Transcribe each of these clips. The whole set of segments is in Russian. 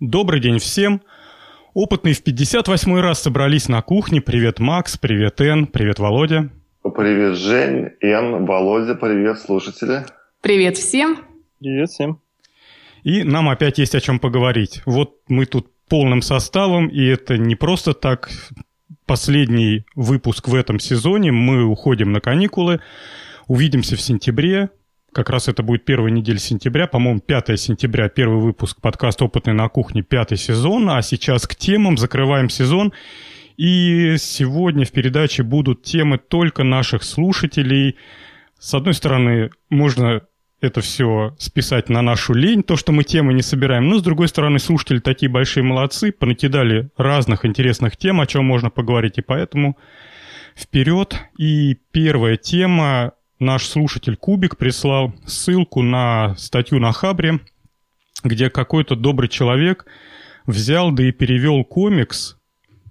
Добрый день всем. Опытные в 58 раз собрались на кухне. Привет, Макс, привет, Эн, привет, Володя. Привет, Жень, Эн, Володя, привет, слушатели. Привет всем. Привет всем. И нам опять есть о чем поговорить. Вот мы тут полным составом, и это не просто так последний выпуск в этом сезоне. Мы уходим на каникулы. Увидимся в сентябре. Как раз это будет первая неделя сентября, по-моему, 5 сентября, первый выпуск подкаста «Опытный на кухне», пятый сезон. А сейчас к темам, закрываем сезон. И сегодня в передаче будут темы только наших слушателей. С одной стороны, можно это все списать на нашу лень, то, что мы темы не собираем. Но, с другой стороны, слушатели такие большие молодцы, понакидали разных интересных тем, о чем можно поговорить, и поэтому вперед. И первая тема наш слушатель Кубик прислал ссылку на статью на Хабре, где какой-то добрый человек взял да и перевел комикс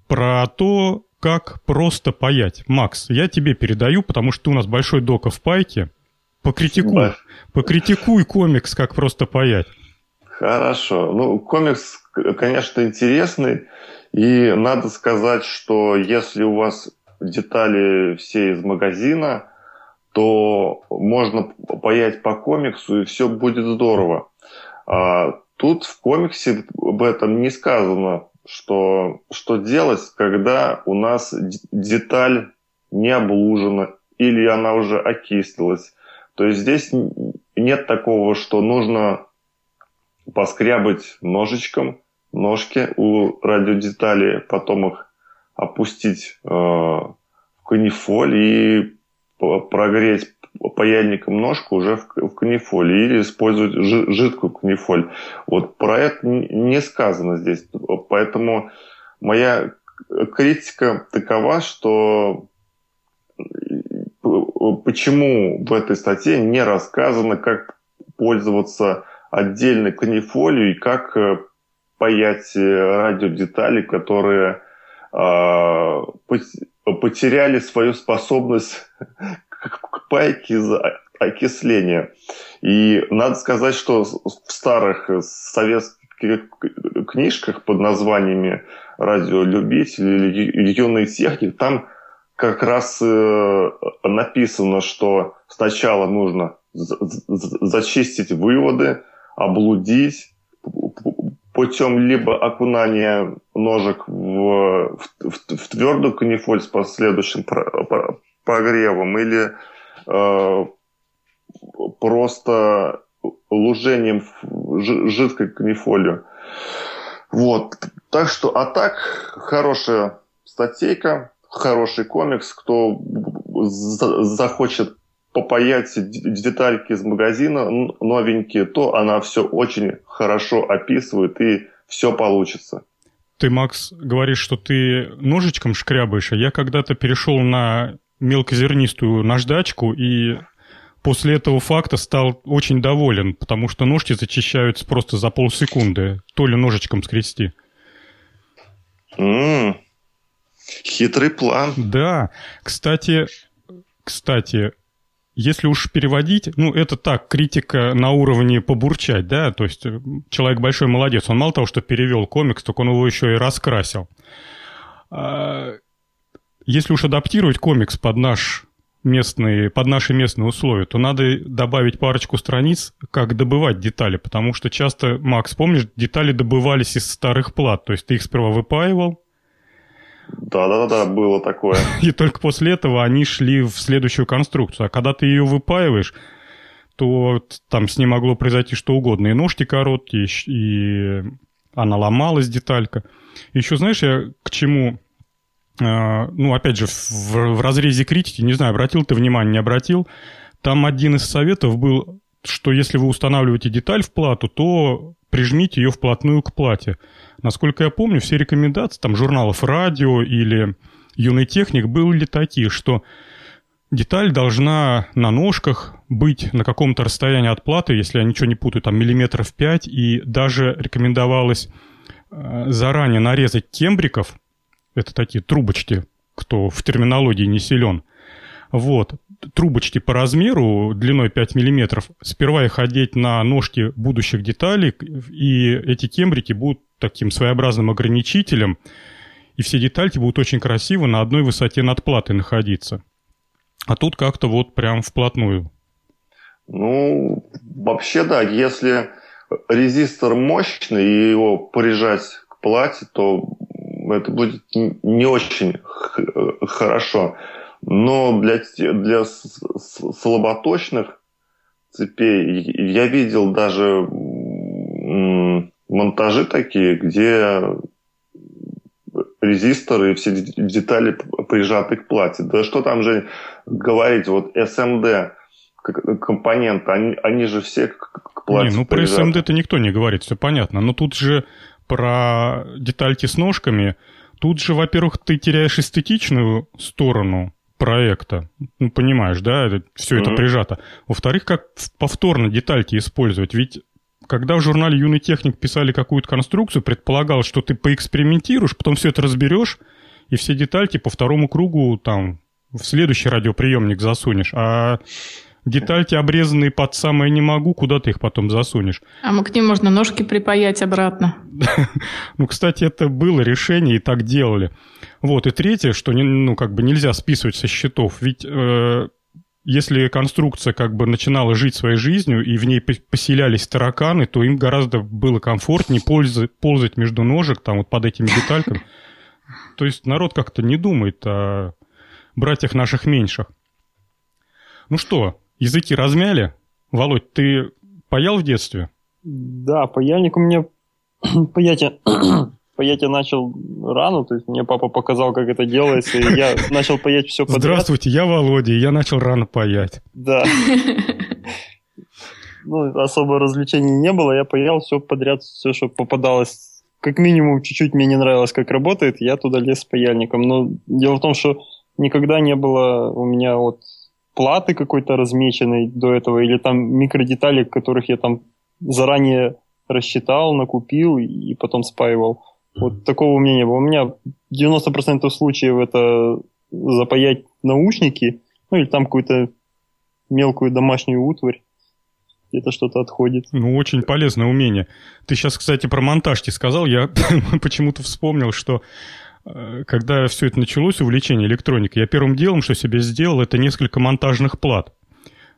про то, как просто паять. Макс, я тебе передаю, потому что ты у нас большой дока в пайке. Покритикуй, покритикуй комикс, как просто паять. Хорошо. Ну, комикс, конечно, интересный. И надо сказать, что если у вас детали все из магазина, то можно паять по комиксу, и все будет здорово. А тут в комиксе об этом не сказано, что, что делать, когда у нас деталь не облужена или она уже окислилась. То есть здесь нет такого, что нужно поскрябать ножичком ножки у радиодеталей, потом их опустить э, в канифоль и прогреть паяльником ножку уже в, в канифоле или использовать жидкую канифоль. Вот про это не сказано здесь. Поэтому моя критика такова, что почему в этой статье не рассказано, как пользоваться отдельной канифолью и как э, паять э, радиодетали, которые э, потеряли свою способность к пайке из-за окисления. И надо сказать, что в старых советских книжках под названиями «Радиолюбитель» или «Юный техник» там как раз э, написано, что сначала нужно зачистить выводы, облудить, путем либо окунания ножек в, в, в твердую канифоль с последующим прогревом, или э, просто лужением в жидкой канифолью. Вот. Так что, а так, хорошая статейка, хороший комикс. Кто захочет попаять детальки из магазина новенькие, то она все очень хорошо описывает и все получится. Ты, Макс, говоришь, что ты ножичком шкрябаешь, а я когда-то перешел на мелкозернистую наждачку и после этого факта стал очень доволен, потому что ножки зачищаются просто за полсекунды. То ли ножичком скрести. Mm, хитрый план. Да. Кстати, кстати, если уж переводить, ну, это так, критика на уровне побурчать, да, то есть э, человек большой молодец, он мало того, что перевел комикс, так он его еще и раскрасил. А, если уж адаптировать комикс под наш местные, под наши местные условия, то надо добавить парочку страниц, как добывать детали, потому что часто, Макс, помнишь, детали добывались из старых плат, то есть ты их сперва выпаивал, да-да-да, было такое. И только после этого они шли в следующую конструкцию. А когда ты ее выпаиваешь, то там с ней могло произойти что угодно. И ножки короткие, и она ломалась, деталька. Еще знаешь, я к чему... А, ну, опять же, в, в разрезе критики, не знаю, обратил ты внимание, не обратил, там один из советов был, что если вы устанавливаете деталь в плату, то прижмите ее вплотную к плате. Насколько я помню, все рекомендации там журналов «Радио» или «Юный техник» были такие, что деталь должна на ножках быть на каком-то расстоянии от платы, если я ничего не путаю, там миллиметров 5, и даже рекомендовалось э, заранее нарезать тембриков, это такие трубочки, кто в терминологии не силен, Вот. Трубочки по размеру, длиной 5 мм, сперва их одеть на ножки будущих деталей, и эти кембрики будут таким своеобразным ограничителем, и все детальки будут очень красиво на одной высоте над платой находиться. А тут как-то вот прям вплотную. Ну, вообще да, если резистор мощный и его прижать к плате, то это будет не очень хорошо. Но для, для слаботочных цепей я видел даже монтажи такие, где резисторы и все детали прижаты к плате. Да что там же говорить, вот SMD компоненты, они, они же все к плате Не, ну про SMD-то никто не говорит, все понятно. Но тут же про детальки с ножками, тут же, во-первых, ты теряешь эстетичную сторону проекта. Ну, понимаешь, да, все это прижато. Во-вторых, как повторно детальки использовать? Ведь когда в журнале «Юный техник» писали какую-то конструкцию, предполагал, что ты поэкспериментируешь, потом все это разберешь, и все детальки по второму кругу там в следующий радиоприемник засунешь. А детальки, обрезанные под самое не могу, куда ты их потом засунешь? А мы к ним можно ножки припаять обратно. ну, кстати, это было решение, и так делали. Вот, и третье, что ну, как бы нельзя списывать со счетов. Ведь э, если конструкция как бы начинала жить своей жизнью, и в ней поселялись тараканы, то им гораздо было комфортнее ползать, ползать между ножек, там вот под этими детальками. То есть народ как-то не думает о братьях наших меньших. Ну что, языки размяли? Володь, ты паял в детстве? Да, паяльник у меня паять паять я начал рано, то есть мне папа показал, как это делается, и я начал паять все подряд. Здравствуйте, я Володя, и я начал рано паять. Да. Ну, особо развлечений не было, я паял все подряд, все, что попадалось. Как минимум, чуть-чуть мне не нравилось, как работает, я туда лез с паяльником. Но дело в том, что никогда не было у меня вот платы какой-то размеченной до этого, или там микродеталей, которых я там заранее рассчитал, накупил и потом спаивал. Вот такого у меня не было. У меня 90% случаев это запаять наушники, ну или там какую-то мелкую домашнюю утварь. Где-то что-то отходит. Ну, очень полезное умение. Ты сейчас, кстати, про монтажки сказал. Я почему-то вспомнил, что э, когда все это началось, увлечение электроникой, я первым делом, что себе сделал, это несколько монтажных плат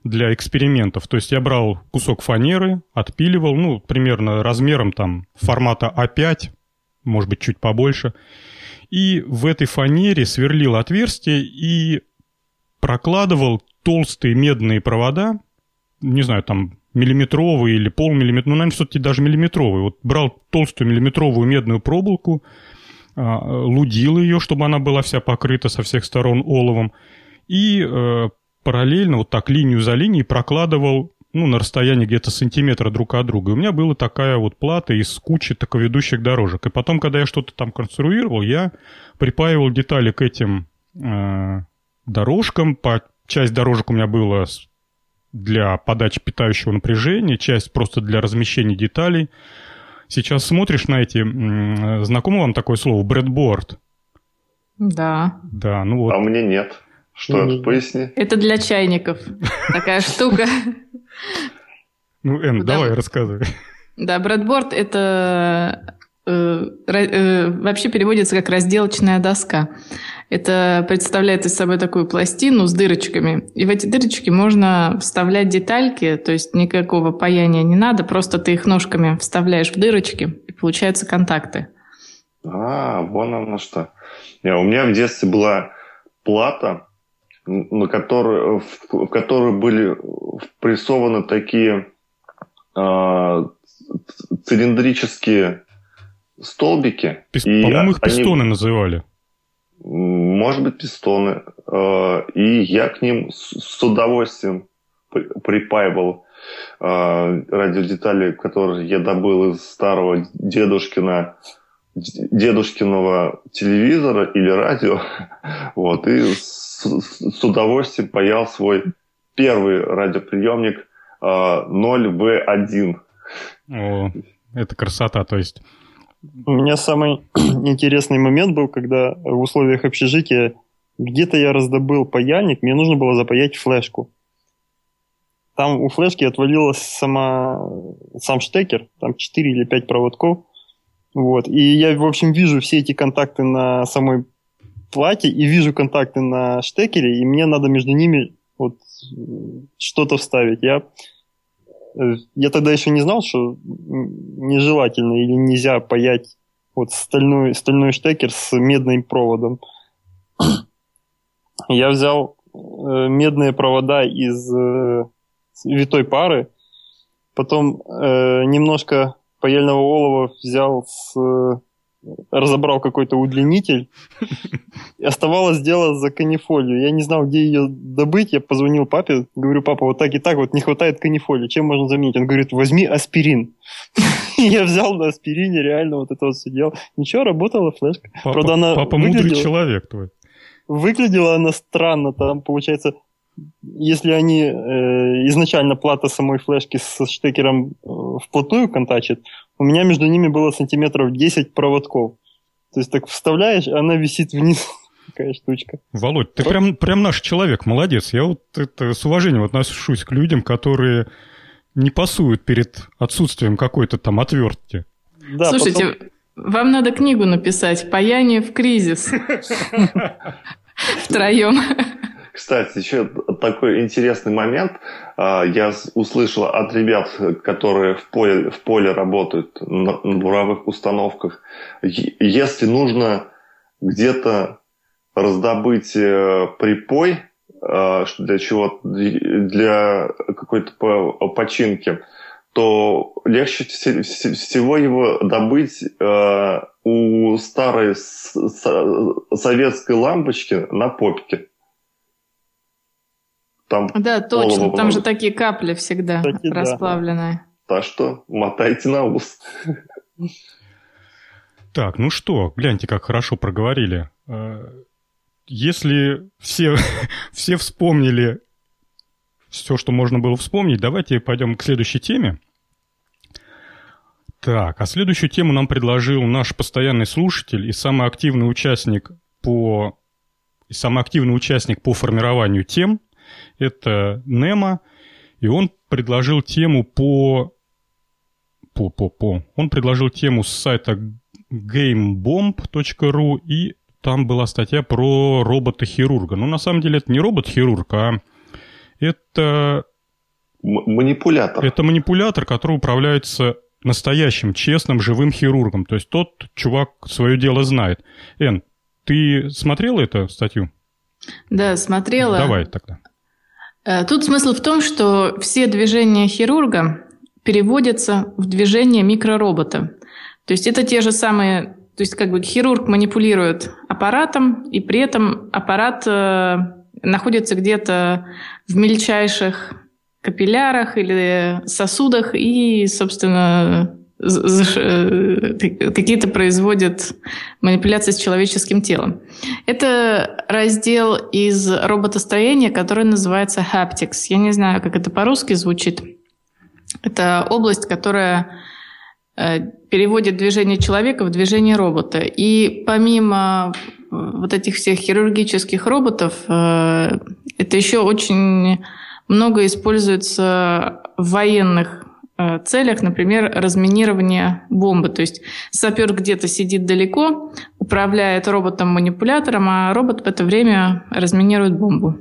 для экспериментов. То есть я брал кусок фанеры, отпиливал, ну, примерно размером там формата А5, может быть, чуть побольше. И в этой фанере сверлил отверстие и прокладывал толстые медные провода, не знаю, там миллиметровые или полмиллиметровые, ну, наверное, все-таки даже миллиметровые. Вот брал толстую миллиметровую медную проволоку, а, лудил ее, чтобы она была вся покрыта со всех сторон оловом, и э, параллельно вот так линию за линией прокладывал ну, на расстоянии где-то сантиметра друг от друга. И у меня была такая вот плата из кучи таковедущих дорожек. И потом, когда я что-то там конструировал, я припаивал детали к этим э, дорожкам. По, часть дорожек у меня была для подачи питающего напряжения, часть просто для размещения деталей. Сейчас смотришь на эти... Э, знакомо вам такое слово? Брэдборд? Да. Да, ну вот. А мне нет. Что это? Поясни. Это для чайников. Такая штука. Ну, Эн, давай, рассказывай. Да, брэдборд – это э, э, вообще переводится как разделочная доска. Это представляет из собой такую пластину с дырочками. И в эти дырочки можно вставлять детальки, то есть никакого паяния не надо, просто ты их ножками вставляешь в дырочки, и получаются контакты. А, вон оно что. Не, у меня в детстве была плата, на который, в, в который были впрессованы такие э, цилиндрические столбики. Пис, по-моему, их пистоны они, называли. Может быть, пистоны. Э, и я к ним с, с удовольствием припаивал э, радиодетали, которые я добыл из старого дедушкина дедушкиного телевизора или радио. Вот, и с, удовольствием паял свой первый радиоприемник 0В1. А, О, это красота, то есть. У меня самый интересный момент был, когда в условиях общежития где-то я раздобыл паяльник, мне нужно было запаять флешку. Там у флешки отвалилась сама, сам штекер, там 4 или 5 проводков. Вот. И я, в общем, вижу все эти контакты на самой плате и вижу контакты на штекере, и мне надо между ними вот что-то вставить. Я, я тогда еще не знал, что нежелательно или нельзя паять вот стальной, стальной штекер с медным проводом. Я взял э, медные провода из э, витой пары, потом э, немножко паяльного олова взял с разобрал какой-то удлинитель. И оставалось дело за канифолию. Я не знал, где ее добыть. Я позвонил папе, говорю, папа, вот так и так вот не хватает канифолии. Чем можно заменить? Он говорит, возьми аспирин. Я взял на аспирине, реально вот это вот все делал. Ничего, работала флешка. Папа, Правда, она папа мудрый человек твой. Выглядела она странно. Там, получается, если они э, изначально плата самой флешки со штекером э, вплотную контачит, у меня между ними было сантиметров 10 проводков. То есть так вставляешь, она висит вниз. Такая штучка. Володь, ты прям, прям наш человек, молодец. Я вот это с уважением отношусь к людям, которые не пасуют перед отсутствием какой-то там отвертки. Да, Слушайте, потом... вам надо книгу написать «Паяние в кризис». Втроем. Кстати, еще такой интересный момент. А, я услышал от ребят, которые в поле, в поле работают на буровых установках, если нужно где-то раздобыть э, припой, а, для чего для какой-то починки, то легче всего его добыть э, у старой советской лампочки на попке. Там да, точно. Там же такие капли всегда Кстати, расплавленные. Да. Так что мотайте на ус. Так, ну что, гляньте, как хорошо проговорили. Э, если все, все вспомнили все, что можно было вспомнить, давайте пойдем к следующей теме. Так, а следующую тему нам предложил наш постоянный слушатель и самый активный участник по и самый активный участник по формированию тем это Немо, и он предложил тему по... По, по, по. Он предложил тему с сайта gamebomb.ru, и там была статья про робота-хирурга. Но на самом деле это не робот-хирург, а это... Манипулятор. Это манипулятор, который управляется настоящим, честным, живым хирургом. То есть тот чувак свое дело знает. Эн, ты смотрела эту статью? Да, смотрела. Давай тогда. Э, тут смысл в том, что все движения хирурга переводятся в движение микроробота. То есть это те же самые, то есть как бы хирург манипулирует аппаратом, и при этом аппарат э, находится где-то в мельчайших капиллярах или сосудах и, собственно, какие-то производят манипуляции с человеческим телом. Это раздел из роботостроения, который называется Haptics. Я не знаю, как это по-русски звучит. Это область, которая э, переводит движение человека в движение робота. И помимо вот этих всех хирургических роботов, э, это еще очень много используется в военных Э, целях, например, разминирование бомбы. То есть сапер где-то сидит далеко, управляет роботом-манипулятором, а робот в это время разминирует бомбу.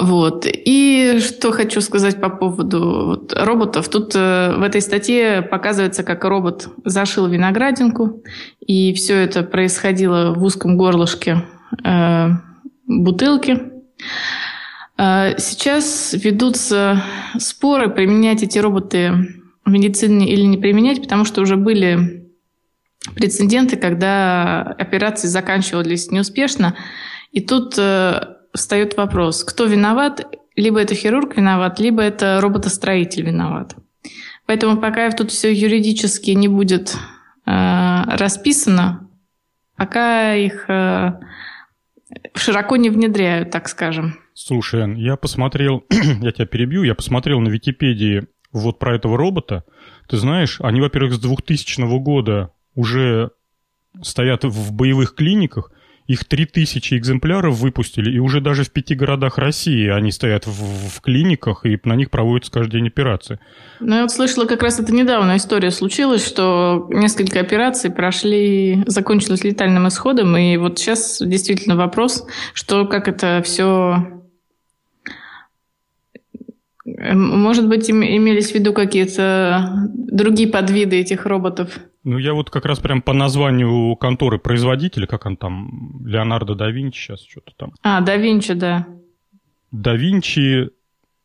Вот. И что хочу сказать по поводу вот, роботов. Тут э, в этой статье показывается, как робот зашил виноградинку, и все это происходило в узком горлышке э, бутылки. А, сейчас ведутся споры, применять эти роботы в медицине или не применять, потому что уже были прецеденты, когда операции заканчивались неуспешно. И тут э, встает вопрос, кто виноват? Либо это хирург виноват, либо это роботостроитель виноват. Поэтому пока тут все юридически не будет э, расписано, пока их э, широко не внедряют, так скажем. Слушай, я посмотрел, я тебя перебью, я посмотрел на Википедии вот про этого робота. Ты знаешь, они, во-первых, с 2000 года уже стоят в боевых клиниках, их 3000 экземпляров выпустили, и уже даже в пяти городах России они стоят в, в клиниках, и на них проводятся каждый день операции. Ну, я вот слышала, как раз это недавно история случилась, что несколько операций прошли, закончились летальным исходом, и вот сейчас действительно вопрос, что как это все может быть, имелись в виду какие-то другие подвиды этих роботов? Ну, я вот как раз прям по названию конторы производителя, как он там, Леонардо да Винчи сейчас что-то там. А, да Винчи, да. Да Винчи,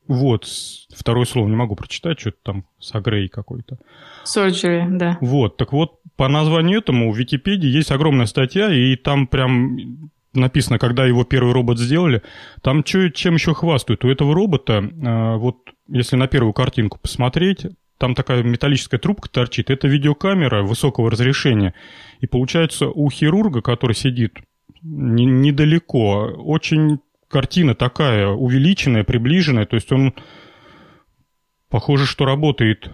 вот, второе слово не могу прочитать, что-то там Сагрей какой-то. Surgery, да. Вот, так вот, по названию этому в Википедии есть огромная статья, и там прям написано, когда его первый робот сделали, там чё, чем еще хвастают. У этого робота, э, вот если на первую картинку посмотреть, там такая металлическая трубка торчит. Это видеокамера высокого разрешения. И получается, у хирурга, который сидит не, недалеко, очень картина такая увеличенная, приближенная. То есть он похоже, что работает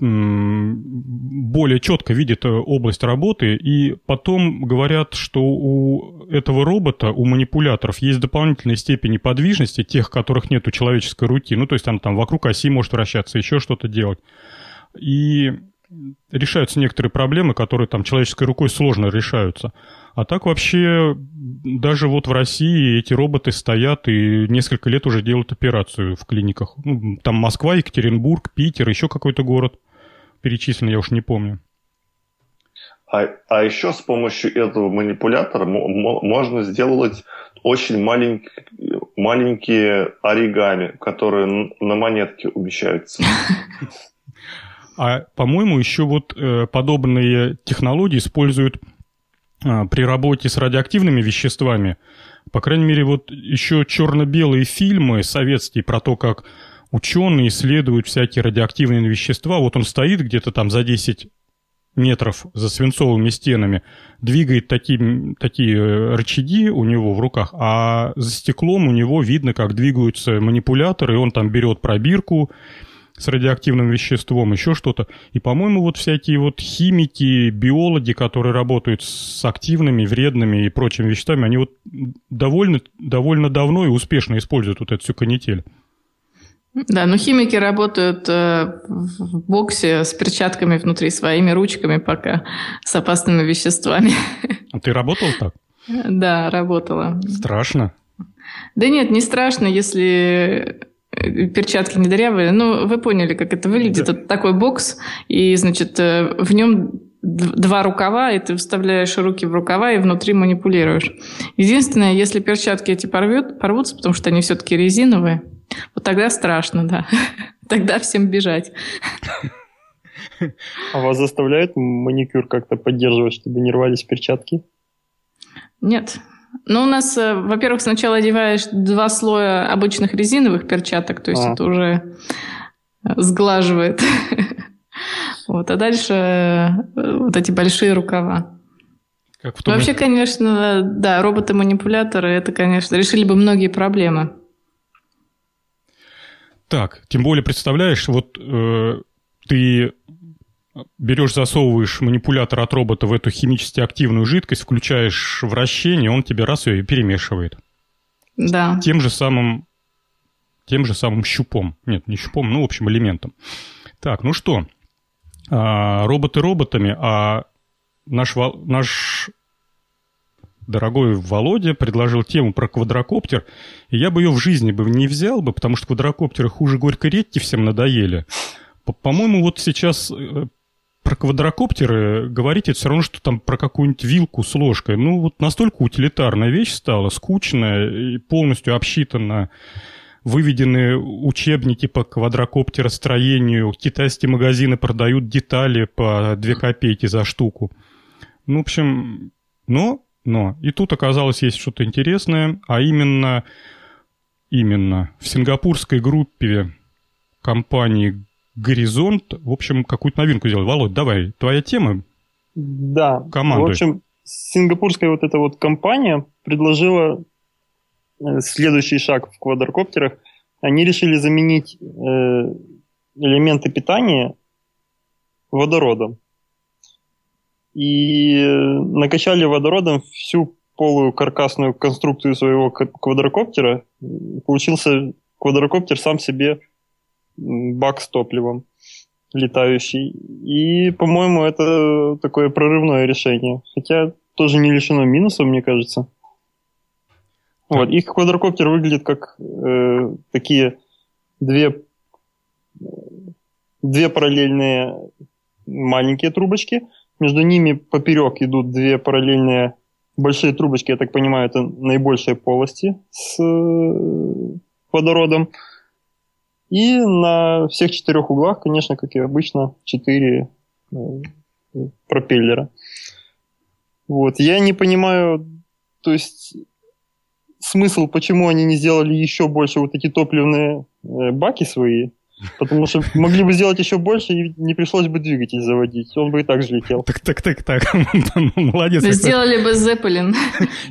более четко видит э, область работы, и потом говорят, что у этого робота, у манипуляторов есть дополнительные степени подвижности, тех, которых нет у человеческой руки. Ну, то есть она там вокруг оси может вращаться, еще что-то делать. И решаются некоторые проблемы, которые там человеческой рукой сложно решаются. А так вообще даже вот в России эти роботы стоят и несколько лет уже делают операцию в клиниках. Ну, там Москва, Екатеринбург, Питер, еще какой-то город – перечислены, я уж не помню. А, а еще с помощью этого манипулятора можно сделать очень маленькие, маленькие оригами, которые на монетке умещаются. А, по-моему, еще вот э, подобные технологии используют э, при работе с радиоактивными веществами. По крайней мере, вот еще черно-белые фильмы советские про то, как ученые исследуют всякие радиоактивные вещества. Вот он стоит где-то там за 10 метров за свинцовыми стенами, двигает такие, такие э, рычаги у него в руках, а за стеклом у него видно, как двигаются манипуляторы, и он там берет пробирку с радиоактивным веществом, еще что-то. И, по-моему, вот всякие вот химики, биологи, которые работают с активными, вредными и прочими веществами, они вот довольно, довольно давно и успешно используют вот эту всю канитель. Да, но химики работают э, в боксе с перчатками внутри, своими ручками пока, с опасными веществами. А ты работал так? Да, работала. Страшно? Да нет, не страшно, если э, перчатки не дырявые. Ну, вы поняли, как это выглядит. Да. Это такой бокс, и, значит, э, в нем два рукава, и ты вставляешь руки в рукава и внутри манипулируешь. Единственное, если перчатки эти порвет, порвутся, потому что они все-таки резиновые, вот тогда страшно, да. Тогда всем бежать. А вас заставляет маникюр как-то поддерживать, чтобы не рвались перчатки? Нет. Ну, у нас, э, во-первых, сначала одеваешь два слоя обычных резиновых перчаток, то есть а. это уже э, сглаживает. Вот, а дальше э, вот эти большие рукава. Как в том... Вообще, конечно, да, роботы-манипуляторы, это, конечно, решили бы многие проблемы. Так, тем более, представляешь, вот э, ты берешь, засовываешь манипулятор от робота в эту химически активную жидкость, включаешь вращение, он тебе раз ее и перемешивает. Да. Тем же самым, тем же самым щупом. Нет, не щупом, ну, в общем, элементом. Так, ну что, а, роботы роботами, а наш, наш дорогой Володя предложил тему про квадрокоптер, и я бы ее в жизни бы не взял бы, потому что квадрокоптеры хуже горько редьки всем надоели. По-моему, вот сейчас э, про квадрокоптеры говорить, это все равно, что там про какую-нибудь вилку с ложкой. Ну, вот настолько утилитарная вещь стала, скучная и полностью обсчитана. Выведены учебники по квадрокоптеростроению, китайские магазины продают детали по 2 копейки за штуку. Ну, в общем, но но и тут оказалось есть что-то интересное, а именно, именно в сингапурской группе компании «Горизонт», в общем, какую-то новинку сделали. Володь, давай, твоя тема? Да. Командуй. В общем, сингапурская вот эта вот компания предложила э, следующий шаг в квадрокоптерах. Они решили заменить э, элементы питания водородом и накачали водородом всю полую каркасную конструкцию своего квадрокоптера, получился квадрокоптер сам себе бак с топливом летающий. И, по-моему, это такое прорывное решение. Хотя тоже не лишено минусов, мне кажется. Вот. Их квадрокоптер выглядит как э, такие две, две параллельные маленькие трубочки. Между ними поперек идут две параллельные большие трубочки, я так понимаю, это наибольшие полости с э, водородом. И на всех четырех углах, конечно, как и обычно, четыре э, пропеллера. Вот. Я не понимаю, то есть смысл, почему они не сделали еще больше вот эти топливные э, баки свои, Потому что могли бы сделать еще больше, и не пришлось бы двигатель заводить. Он бы и так взлетел. Так, так, так, так. Молодец. Сделали бы Зеппелин.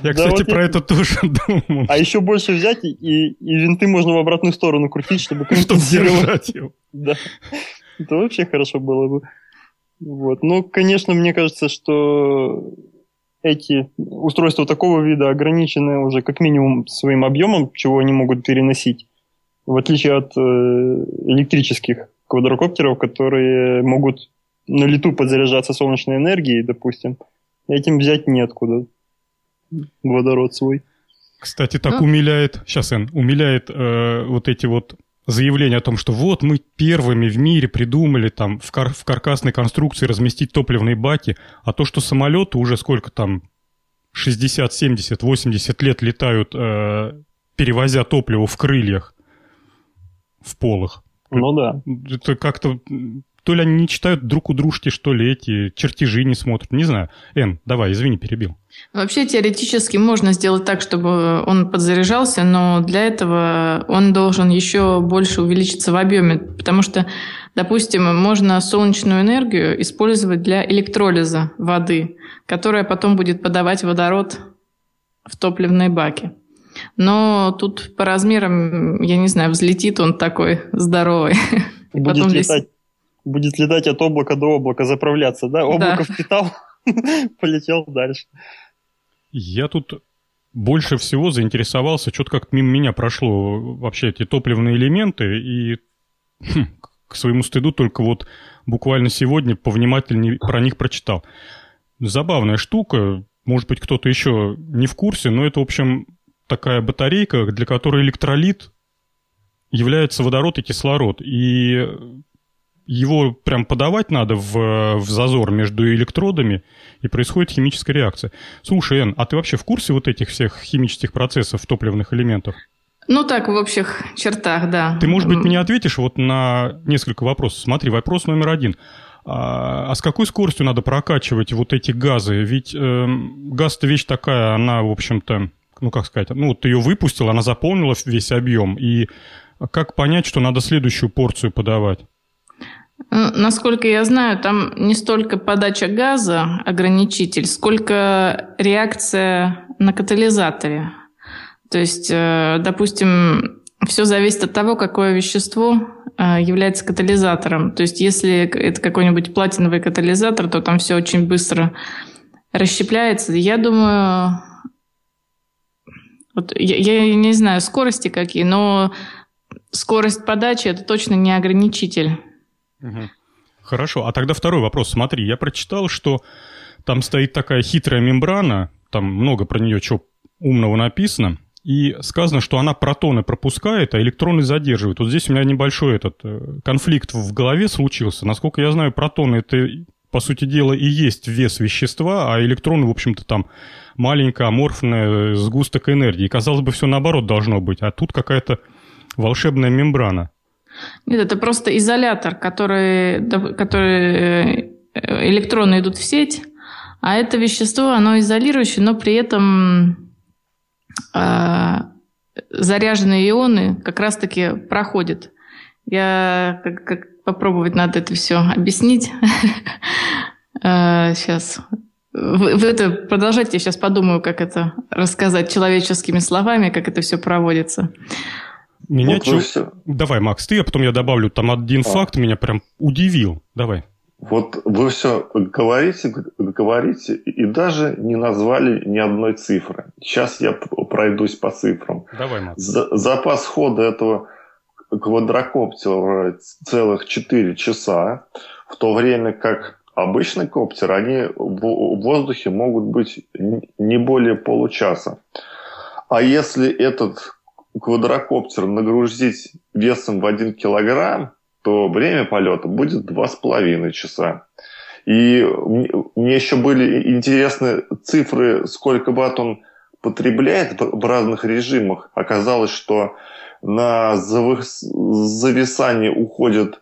Я, кстати, про это тоже думал. А еще больше взять, и, винты можно в обратную сторону крутить, чтобы Чтобы держать его. Да. Это вообще хорошо было бы. Вот. Ну, конечно, мне кажется, что эти устройства такого вида ограничены уже как минимум своим объемом, чего они могут переносить в отличие от э, электрических квадрокоптеров, которые могут на лету подзаряжаться солнечной энергией, допустим, этим взять неоткуда водород свой. Кстати, так ну. умиляет, сейчас, Эн, умиляет э, вот эти вот заявления о том, что вот мы первыми в мире придумали там в, кар в каркасной конструкции разместить топливные баки, а то, что самолеты уже сколько там, 60, 70, 80 лет летают, э, перевозя топливо в крыльях, в полах. Ну да. Это как-то... То ли они не читают друг у дружки, что ли, эти чертежи не смотрят. Не знаю. Эн, давай, извини, перебил. Вообще теоретически можно сделать так, чтобы он подзаряжался, но для этого он должен еще больше увеличиться в объеме, потому что, допустим, можно солнечную энергию использовать для электролиза воды, которая потом будет подавать водород в топливные баки. Но тут по размерам, я не знаю, взлетит он такой здоровый. Будет Потом летать, здесь... будет летать от облака до облака, заправляться, да? Облако да. впитал, полетел дальше. Я тут больше всего заинтересовался, что-то как мимо меня прошло вообще эти топливные элементы, и хм, к своему стыду только вот буквально сегодня повнимательнее про них прочитал. Забавная штука, может быть, кто-то еще не в курсе, но это, в общем, такая батарейка, для которой электролит является водород и кислород. И его прям подавать надо в, в зазор между электродами, и происходит химическая реакция. Слушай, Эн, а ты вообще в курсе вот этих всех химических процессов в топливных элементах? Ну так, в общих чертах, да. Ты, может быть, мне ответишь вот на несколько вопросов. Смотри, вопрос номер один. А, а с какой скоростью надо прокачивать вот эти газы? Ведь э, газ-то вещь такая, она, в общем-то, ну, как сказать, ну, вот ее выпустил, она заполнила весь объем, и как понять, что надо следующую порцию подавать? Насколько я знаю, там не столько подача газа ограничитель, сколько реакция на катализаторе. То есть, э, допустим, все зависит от того, какое вещество э, является катализатором. То есть, если это какой-нибудь платиновый катализатор, то там все очень быстро расщепляется. Я думаю, вот я, я не знаю скорости какие, но скорость подачи это точно не ограничитель. Хорошо, а тогда второй вопрос. Смотри, я прочитал, что там стоит такая хитрая мембрана, там много про нее чего умного написано, и сказано, что она протоны пропускает, а электроны задерживает. Вот здесь у меня небольшой этот э, конфликт в голове случился. Насколько я знаю, протоны это, по сути дела, и есть вес вещества, а электроны, в общем-то, там маленькая аморфная сгусток энергии. Казалось бы, все наоборот должно быть, а тут какая-то волшебная мембрана. Нет, это просто изолятор, который, который э, электроны идут в сеть, а это вещество, оно изолирующее, но при этом э, заряженные ионы как раз-таки проходят. Я как, как попробовать надо это все объяснить. Сейчас э, вы, вы это продолжайте, я сейчас подумаю, как это рассказать человеческими словами, как это все проводится. Меня вот чё... все... Давай, Макс, ты, а потом я добавлю там один а. факт, меня прям удивил. Давай. Вот вы все говорите, говорите и даже не назвали ни одной цифры. Сейчас я пройдусь по цифрам. Давай, Макс. Запас хода этого квадрокоптера целых 4 часа, в то время как обычный коптер, они в воздухе могут быть не более получаса. А если этот квадрокоптер нагрузить весом в 1 килограмм, то время полета будет 2,5 часа. И мне еще были интересны цифры, сколько ватт он потребляет в разных режимах. Оказалось, что на зависание уходит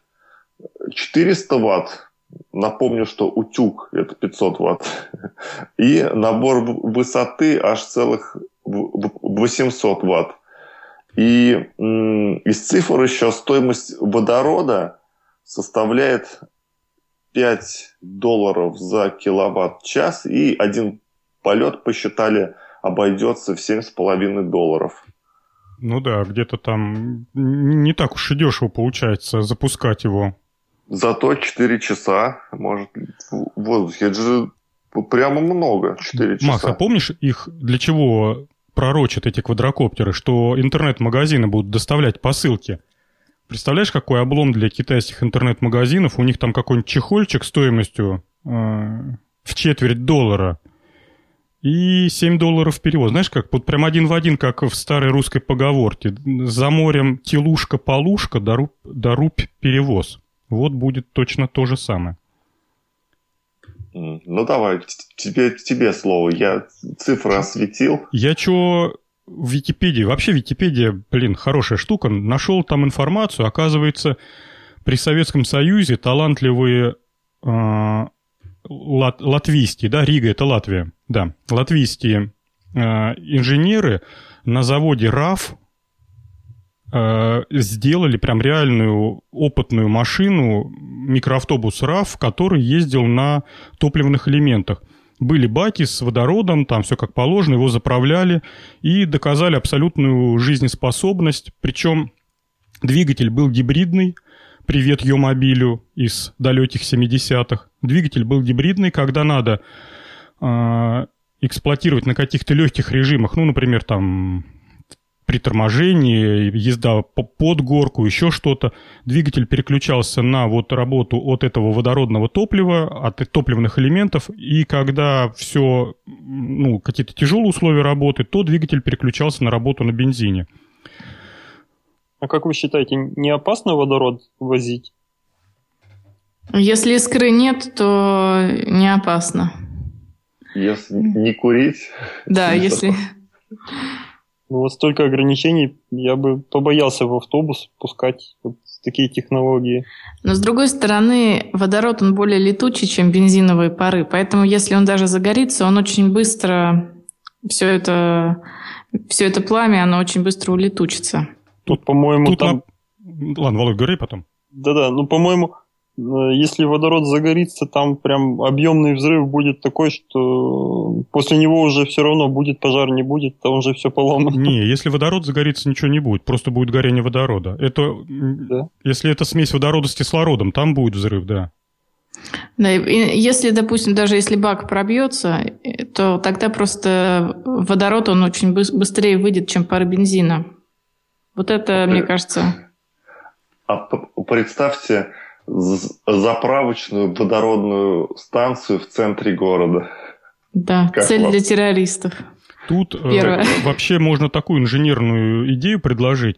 400 ватт. Напомню, что утюг это 500 ватт. И набор высоты аж целых 800 ватт. И из цифр еще стоимость водорода составляет 5 долларов за киловатт-час, и один полет посчитали обойдется в 7,5 долларов. Ну да, где-то там не так уж и дешево получается запускать его. Зато 4 часа может в воздухе. Это же прямо много, 4 часа. Макс, а помнишь их для чего пророчат эти квадрокоптеры? Что интернет-магазины будут доставлять посылки. Представляешь, какой облом для китайских интернет-магазинов? У них там какой-нибудь чехольчик стоимостью э, в четверть доллара. И 7 долларов перевод. Знаешь, как вот прям один в один, как в старой русской поговорке. За морем телушка-полушка, доруб, доруб перевоз. Вот будет точно то же самое. Ну давай, тебе, тебе слово. Я цифры осветил. Я что в Википедии, вообще Википедия, блин, хорошая штука, нашел там информацию, оказывается, при Советском Союзе талантливые э, лат, латвийские, да, Рига это Латвия, да, латвийские э, инженеры на заводе РАФ сделали прям реальную опытную машину, микроавтобус РАФ, который ездил на топливных элементах были баки с водородом, там все как положено, его заправляли и доказали абсолютную жизнеспособность. Причем двигатель был гибридный, привет Йомобилю из далеких 70-х. Двигатель был гибридный, когда надо э, эксплуатировать на каких-то легких режимах, ну, например, там при торможении, езда под горку, еще что-то, двигатель переключался на вот работу от этого водородного топлива, от топливных элементов, и когда все, ну, какие-то тяжелые условия работы, то двигатель переключался на работу на бензине. А как вы считаете, не опасно водород возить? Если искры нет, то не опасно. Если не курить. Да, если... Ну, вот столько ограничений, я бы побоялся в автобус пускать вот такие технологии. Но с другой стороны, водород, он более летучий, чем бензиновые пары, поэтому если он даже загорится, он очень быстро, все это, все это пламя, оно очень быстро улетучится. Тут, по-моему, Тут там... На... Ладно, Володь, говори потом. Да-да, ну, по-моему, если водород загорится, там прям объемный взрыв будет такой, что после него уже все равно будет пожар, не будет, там уже все поломано. Не, если водород загорится, ничего не будет, просто будет горение водорода. Это, да? Если это смесь водорода с кислородом, там будет взрыв, да. Да, и если, допустим, даже если бак пробьется, то тогда просто водород, он очень быстрее выйдет, чем пара бензина. Вот это, мне кажется... А представьте, заправочную водородную станцию в центре города. Да, как цель вам? для террористов. Тут э, вообще можно такую инженерную идею предложить.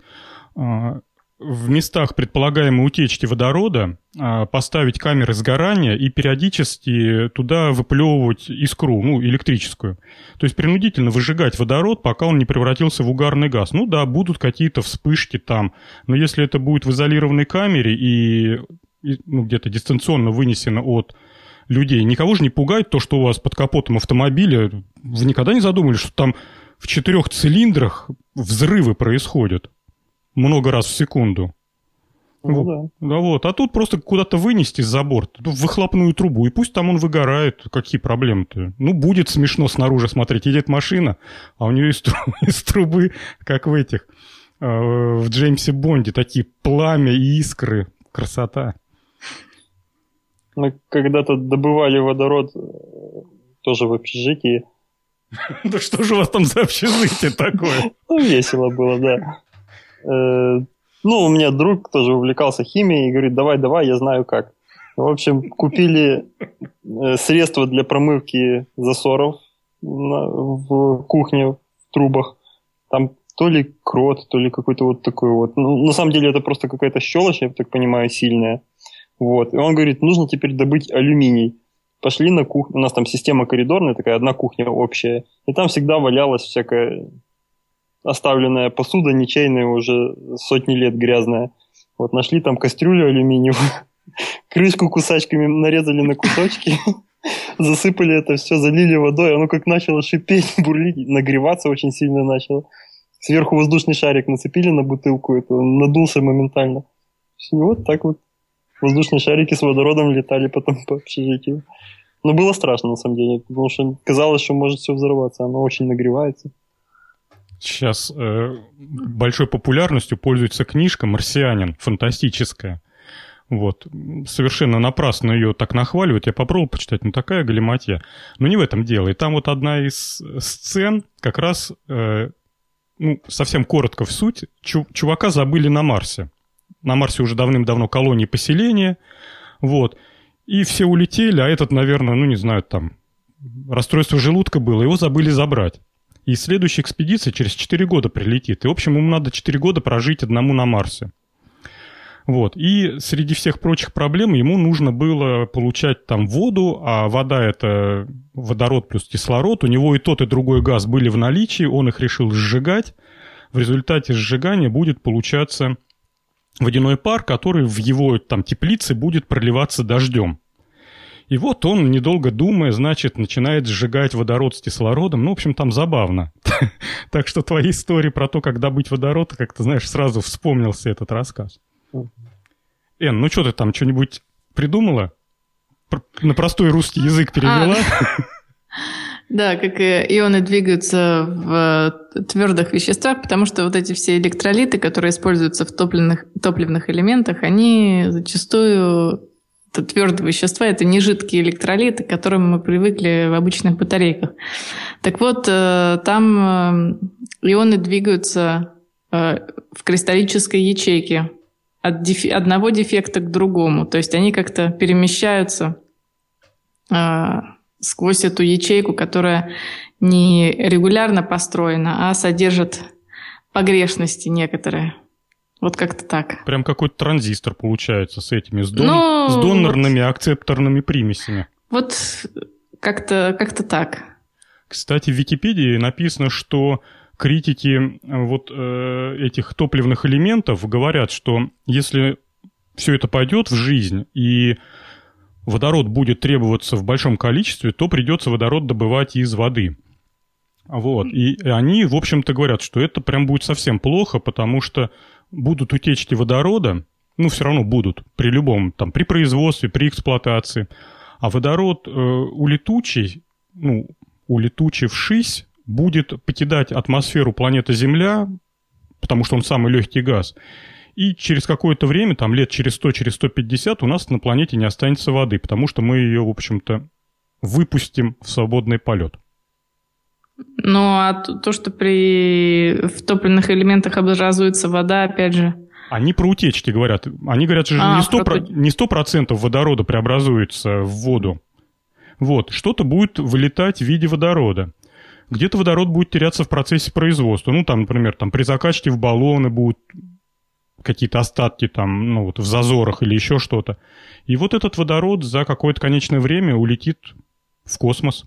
Э, в местах предполагаемой утечки водорода э, поставить камеры сгорания и периодически туда выплевывать искру, ну, электрическую. То есть принудительно выжигать водород, пока он не превратился в угарный газ. Ну да, будут какие-то вспышки там, но если это будет в изолированной камере и ну, где-то дистанционно вынесено от людей. Никого же не пугает то, что у вас под капотом автомобиля. Вы никогда не задумывались, что там в четырех цилиндрах взрывы происходят много раз в секунду? Ну, вот. Да. да вот. А тут просто куда-то вынести за борт, в выхлопную трубу, и пусть там он выгорает. Какие проблемы-то? Ну, будет смешно снаружи смотреть. Едет машина, а у нее из, трубы, из трубы как в этих, э, в Джеймсе Бонде, такие пламя и искры. Красота. Мы когда-то добывали водород э, тоже в общежитии. Да что же у вас там за общежитие такое? Ну, весело было, да. Э, ну, у меня друг тоже увлекался химией и говорит, давай, давай, я знаю как. В общем, купили э, средства для промывки засоров в кухне, в трубах. Там то ли крот, то ли какой-то вот такой вот. Ну, на самом деле это просто какая-то щелочь, я так понимаю, сильная. Вот. И он говорит, нужно теперь добыть алюминий. Пошли на кухню, у нас там система коридорная, такая одна кухня общая. И там всегда валялась всякая оставленная посуда, ничейная уже сотни лет грязная. Вот нашли там кастрюлю алюминиевую, крышку кусачками нарезали на кусочки, засыпали это все, залили водой, оно как начало шипеть, бурлить, нагреваться очень сильно начало. Сверху воздушный шарик нацепили на бутылку, это надулся моментально. И вот так вот воздушные шарики с водородом летали потом по общежитию. Но было страшно, на самом деле, потому что казалось, что может все взорваться, оно очень нагревается. Сейчас э, большой популярностью пользуется книжка «Марсианин», фантастическая. Вот. Совершенно напрасно ее так нахваливают. Я попробовал почитать, ну такая галиматья. Но не в этом дело. И там вот одна из сцен как раз, э, ну, совсем коротко в суть, чу чувака забыли на Марсе. На Марсе уже давным-давно колонии поселения. Вот. И все улетели, а этот, наверное, ну не знаю, там расстройство желудка было, его забыли забрать. И следующая экспедиция через 4 года прилетит. И, в общем, ему надо 4 года прожить одному на Марсе. Вот. И среди всех прочих проблем ему нужно было получать там воду, а вода это водород плюс кислород. У него и тот, и другой газ были в наличии, он их решил сжигать. В результате сжигания будет получаться водяной пар, который в его там теплице будет проливаться дождем. И вот он, недолго думая, значит, начинает сжигать водород с кислородом. Ну, в общем, там забавно. Так что твои истории про то, как добыть водород, как ты знаешь, сразу вспомнился этот рассказ. Эн, ну что ты там, что-нибудь придумала? На простой русский язык перевела? Да, как ионы двигаются в твердых веществах, потому что вот эти все электролиты, которые используются в топливных, топливных элементах, они зачастую это твердые вещества, это не жидкие электролиты, к которым мы привыкли в обычных батарейках. Так вот, э, там э, ионы двигаются э, в кристаллической ячейке от дефи- одного дефекта к другому. То есть они как-то перемещаются сквозь эту ячейку, которая не регулярно построена, а содержит погрешности некоторые. Вот как-то так. Прям какой-то транзистор получается с этими, с, дон... ну, с донорными вот... акцепторными примесями. Вот как-то как так. Кстати, в Википедии написано, что критики вот э, этих топливных элементов говорят, что если все это пойдет в жизнь и водород будет требоваться в большом количестве, то придется водород добывать из воды. Вот. И они, в общем-то, говорят, что это прям будет совсем плохо, потому что будут утечки водорода, ну, все равно будут, при любом, там, при производстве, при эксплуатации. А водород э, улетучий, ну, улетучившись, будет покидать атмосферу планеты Земля, потому что он самый легкий газ. И через какое-то время, там лет через 100, через 150 у нас на планете не останется воды, потому что мы ее, в общем-то, выпустим в свободный полет. Ну, а то, что при в топливных элементах образуется вода, опять же... Они про утечки говорят. Они говорят, что а, не, 100%, про... не 100% водорода преобразуется в воду. Вот, что-то будет вылетать в виде водорода. Где-то водород будет теряться в процессе производства. Ну, там, например, там, при закачке в баллоны будут какие-то остатки там, ну, вот в зазорах или еще что-то. И вот этот водород за какое-то конечное время улетит в космос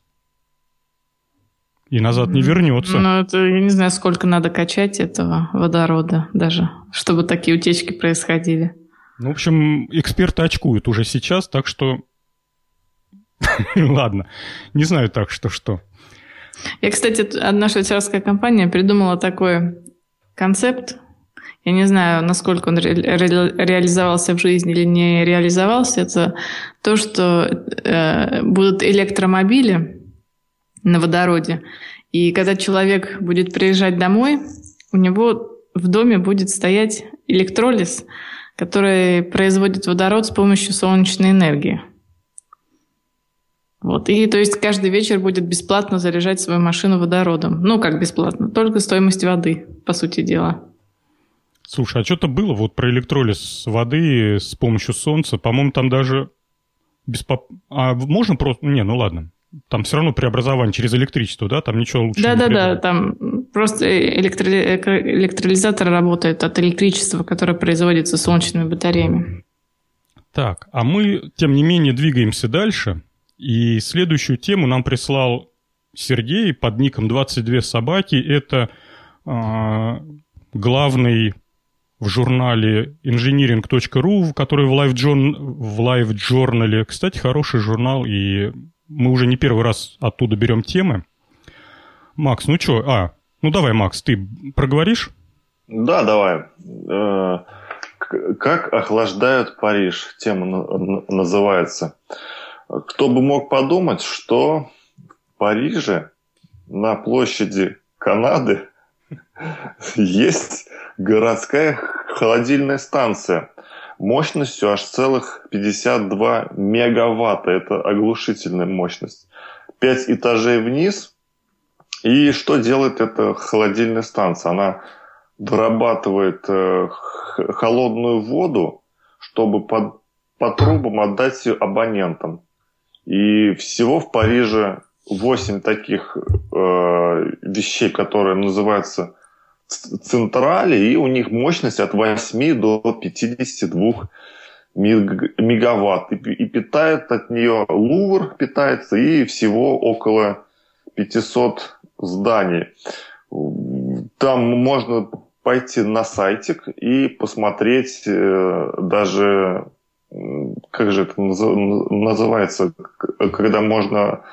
и назад не вернется. Ну, это, я не знаю, сколько надо качать этого водорода даже, чтобы такие утечки происходили. Ну, в общем, эксперты очкуют уже сейчас, так что... Ладно, не знаю так, что что. Я, кстати, одна швейцарская компания придумала такой концепт. Я не знаю, насколько он ре- ре- реализовался в жизни или не реализовался. Это то, что э, будут электромобили, на водороде. И когда человек будет приезжать домой, у него в доме будет стоять электролиз, который производит водород с помощью солнечной энергии. Вот. И то есть каждый вечер будет бесплатно заряжать свою машину водородом. Ну, как бесплатно, только стоимость воды, по сути дела. Слушай, а что-то было вот про электролиз воды с помощью солнца? По-моему, там даже без поп... А можно просто... Не, ну ладно. Там все равно преобразование через электричество, да? Там ничего лучше да, не Да, да, да. Там просто электро... электролизатор работает от электричества, которое производится солнечными батареями. Так, а мы, тем не менее, двигаемся дальше. И следующую тему нам прислал Сергей под ником 22 собаки. Это э, главный в журнале engineering.ru, который в Live, Journal, в Live Journal. Кстати, хороший журнал, и мы уже не первый раз оттуда берем темы. Макс, ну что? А, ну давай, Макс, ты проговоришь? Да, давай. Э, как охлаждают Париж? Тема называется. Кто бы мог подумать, что в Париже на площади Канады есть городская холодильная станция мощностью аж целых 52 мегаватта. Это оглушительная мощность. Пять этажей вниз. И что делает эта холодильная станция? Она вырабатывает э, холодную воду, чтобы под, по трубам отдать ее абонентам. И всего в Париже 8 таких э, вещей, которые называются централи, и у них мощность от 8 до 52 мегаватт. И, питает от нее Лувр питается, и всего около 500 зданий. Там можно пойти на сайтик и посмотреть э, даже как же это называется, когда можно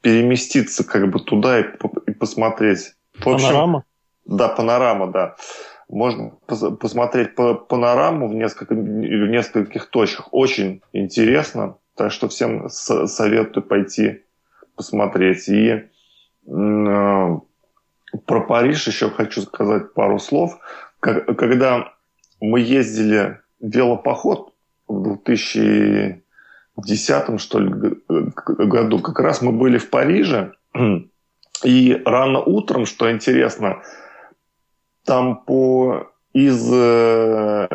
переместиться как бы туда и, и посмотреть. В общем, панорама? Да, панорама, да. Можно посмотреть по панораму в, несколько, в нескольких точках. Очень интересно. Так что всем советую пойти посмотреть. И э, про Париж еще хочу сказать пару слов. Когда мы ездили велопоход в 2010 что ли, году, как раз мы были в Париже, и рано утром, что интересно, там по из э,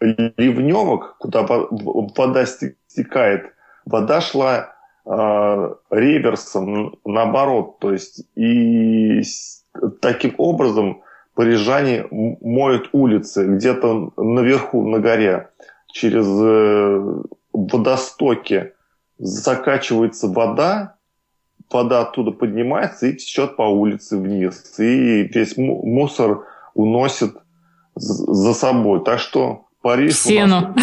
ливневок, куда вода стекает, вода шла э, реверсом наоборот, то есть и таким образом парижане моют улицы где-то наверху на горе через э, водостоки закачивается вода, вода оттуда поднимается и течет по улице вниз. И весь мусор уносит за собой. Так что Париж... В сену.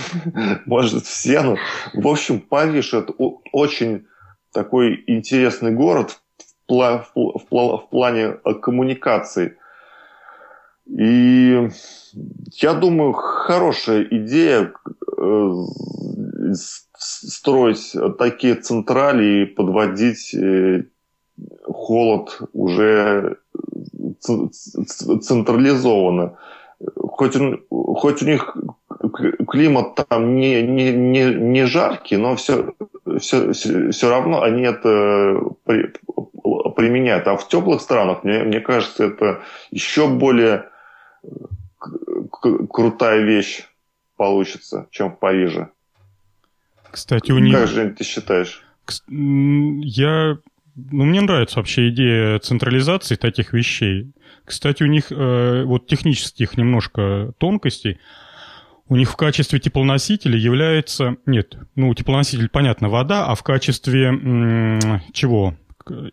Может, в сену. В общем, Париж – это очень такой интересный город в плане коммуникации. И я думаю, хорошая идея э, строить такие централи и подводить э, холод уже централизованно. Хоть, он, хоть у них климат там не, не, не, не жаркий, но все, все, все равно они это при, применяют. А в теплых странах, мне, мне кажется, это еще более крутая вещь получится, чем в Париже. Кстати, у них... Как же ты считаешь? Я... Ну, мне нравится вообще идея централизации таких вещей. Кстати, у них э, вот технических немножко тонкостей. У них в качестве теплоносителя является... Нет, ну, теплоноситель, понятно, вода, а в качестве м- чего?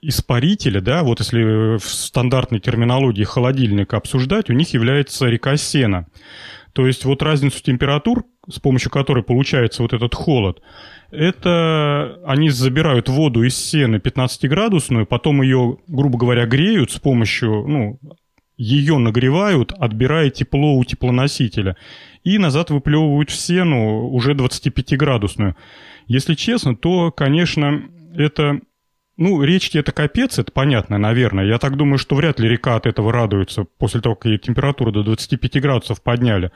испарителя, да, вот если в стандартной терминологии холодильник обсуждать, у них является река Сена. То есть вот разницу температур, с помощью которой получается вот этот холод, это они забирают воду из сены 15-градусную, потом ее, грубо говоря, греют с помощью, ну, ее нагревают, отбирая тепло у теплоносителя, и назад выплевывают в сену уже 25-градусную. Если честно, то, конечно, это ну, речки это капец, это понятно, наверное. Я так думаю, что вряд ли река от этого радуется после того, как ей температуру до 25 градусов подняли.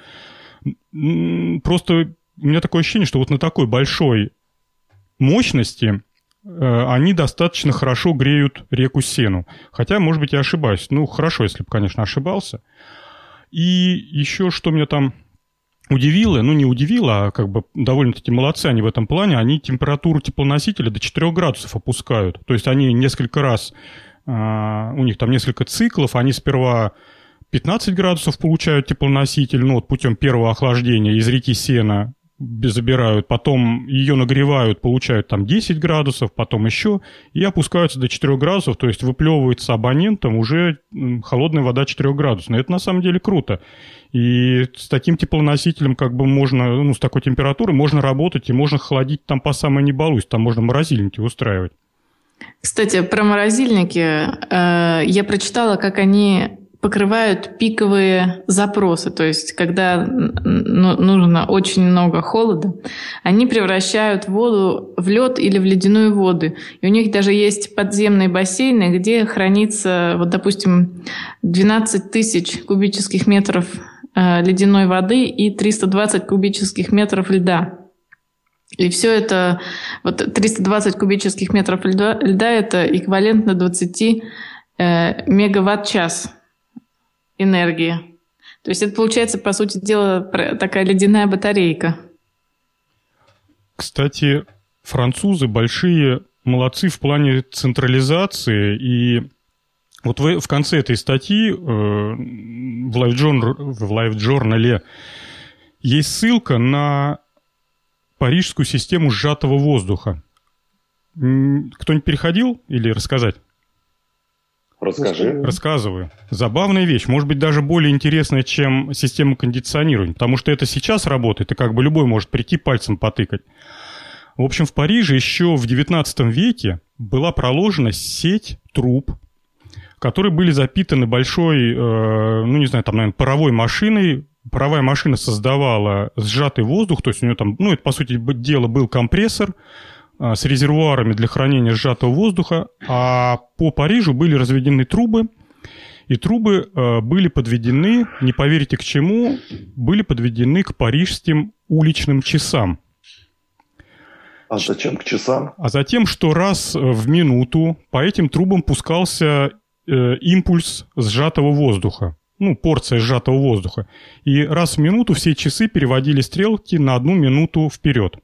Просто у меня такое ощущение, что вот на такой большой мощности э, они достаточно хорошо греют реку Сену. Хотя, может быть, я ошибаюсь. Ну, хорошо, если бы, конечно, ошибался. И еще что меня там удивило, ну не удивило, а как бы довольно-таки молодцы они в этом плане, они температуру теплоносителя до 4 градусов опускают. То есть они несколько раз, а, у них там несколько циклов, они сперва 15 градусов получают теплоноситель, ну вот путем первого охлаждения из реки Сена забирают, потом ее нагревают, получают там 10 градусов, потом еще, и опускаются до 4 градусов, то есть выплевывается абонентом уже холодная вода 4 градусов. Это на самом деле круто. И с таким теплоносителем как бы можно, ну, с такой температурой можно работать, и можно холодить там по самой не балуюсь, там можно морозильники устраивать. Кстати, про морозильники. Э, я прочитала, как они покрывают пиковые запросы, то есть когда ну, нужно очень много холода, они превращают воду в лед или в ледяную воду. И у них даже есть подземные бассейны, где хранится, вот, допустим, 12 тысяч кубических метров ледяной воды и 320 кубических метров льда. И все это, вот 320 кубических метров льда, льда это эквивалентно 20 э, мегаватт-час энергии. То есть это получается, по сути дела, такая ледяная батарейка. Кстати, французы большие молодцы в плане централизации. И вот в, в конце этой статьи э, в лайв-журнале есть ссылка на парижскую систему сжатого воздуха. Кто-нибудь переходил или рассказать? Расскажи. Рассказываю. Забавная вещь, может быть, даже более интересная, чем система кондиционирования, потому что это сейчас работает, и как бы любой может прийти пальцем потыкать. В общем, в Париже еще в 19 веке была проложена сеть труб, которые были запитаны большой, э, ну, не знаю, там, наверное, паровой машиной. Паровая машина создавала сжатый воздух, то есть у нее там, ну, это, по сути дела, был компрессор, а, с резервуарами для хранения сжатого воздуха, а по Парижу были разведены трубы, и трубы э, были подведены, не поверите к чему, были подведены к парижским уличным часам. А зачем к часам? А затем, что раз в минуту по этим трубам пускался э, импульс сжатого воздуха. Ну, порция сжатого воздуха. И раз в минуту все часы переводили стрелки на одну минуту вперед.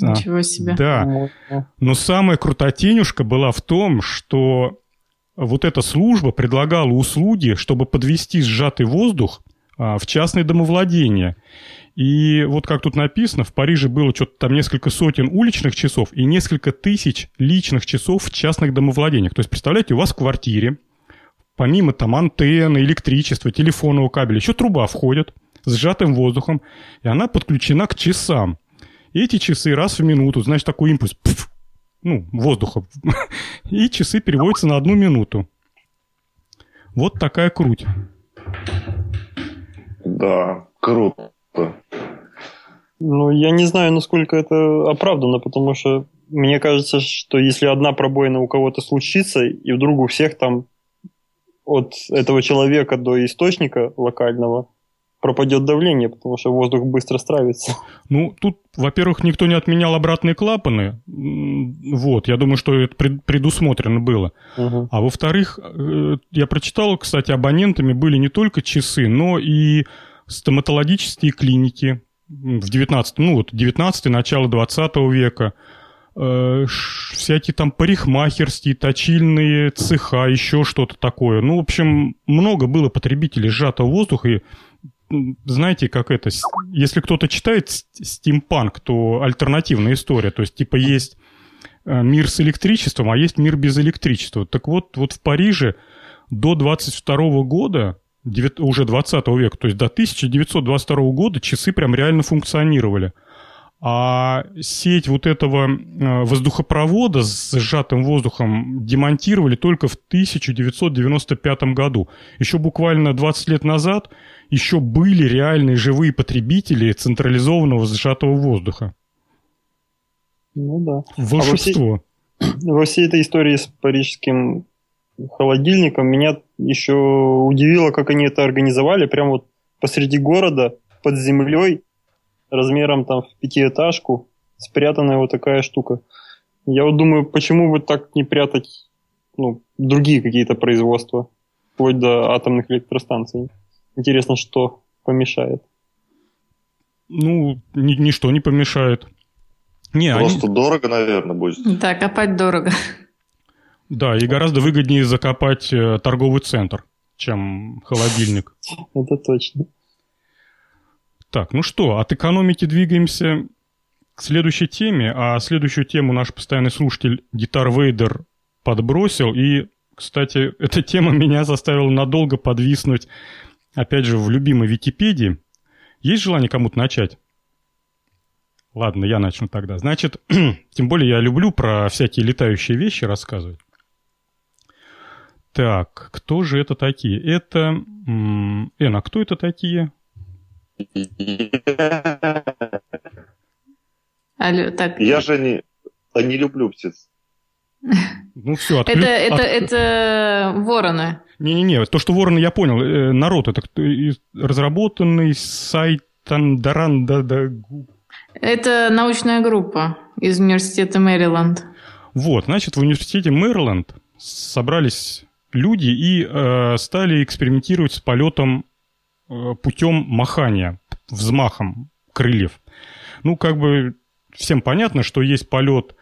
Ничего себе. Да. Но самая крутотенюшка была в том, что вот эта служба предлагала услуги, чтобы подвести сжатый воздух а, в частное домовладение. И вот как тут написано, в Париже было что-то там несколько сотен уличных часов и несколько тысяч личных часов в частных домовладениях. То есть, представляете, у вас в квартире, помимо там антенны, электричества, телефонного кабеля, еще труба входит с сжатым воздухом, и она подключена к часам. Эти часы раз в минуту, значит, такой импульс, пф, ну, воздуха, и часы переводятся на одну минуту. Вот такая круть. Да, круто. Ну, я не знаю, насколько это оправдано, потому что мне кажется, что если одна пробоина у кого-то случится, и вдруг у всех там от этого человека до источника локального пропадет давление, потому что воздух быстро стравится. Ну, тут, во-первых, никто не отменял обратные клапаны. Вот, я думаю, что это предусмотрено было. Угу. А во-вторых, э, я прочитал, кстати, абонентами были не только часы, но и стоматологические клиники в 19 ну вот 19 начало 20 века, э, всякие там парикмахерские, точильные цеха, еще что-то такое. Ну, в общем, много было потребителей сжатого воздуха, и знаете, как это, если кто-то читает стимпанк, то альтернативная история, то есть типа есть э, мир с электричеством, а есть мир без электричества. Так вот, вот в Париже до 22 года, уже 20 века, то есть до 1922 года часы прям реально функционировали. А сеть вот этого э, воздухопровода с сжатым воздухом демонтировали только в 1995 году. Еще буквально 20 лет назад еще были реальные живые потребители централизованного сжатого воздуха. Ну да. Волшебство. А во, всей, во всей этой истории с парижским холодильником меня еще удивило, как они это организовали. Прямо вот посреди города, под землей, размером там в пятиэтажку, спрятанная вот такая штука. Я вот думаю, почему бы так не прятать ну, другие какие-то производства, вплоть до атомных электростанций. Интересно, что помешает. Ну, ни, ничто не помешает. Не, Просто они... дорого, наверное, будет. Да, копать дорого. Да, и гораздо выгоднее закопать э, торговый центр, чем холодильник. Это точно. Так, ну что, от экономики двигаемся к следующей теме, а следующую тему наш постоянный слушатель Гитар Вейдер подбросил, и, кстати, эта тема меня заставила надолго подвиснуть, опять же, в любимой Википедии. Есть желание кому-то начать? Ладно, я начну тогда. Значит, тем более я люблю про всякие летающие вещи рассказывать. Так, кто же это такие? Это... Эн, а кто это такие? Алло, так. Я же не, не люблю птиц. Ну все, отклю... это, это, от... это вороны. Не-не-не, то, что вороны, я понял. Э, народ, это разработанный сайт Тандаранда... Это научная группа из университета Мэриленд. Вот, значит, в университете Мэриленд собрались люди и э, стали экспериментировать с полетом э, путем махания, взмахом крыльев. Ну, как бы всем понятно, что есть полет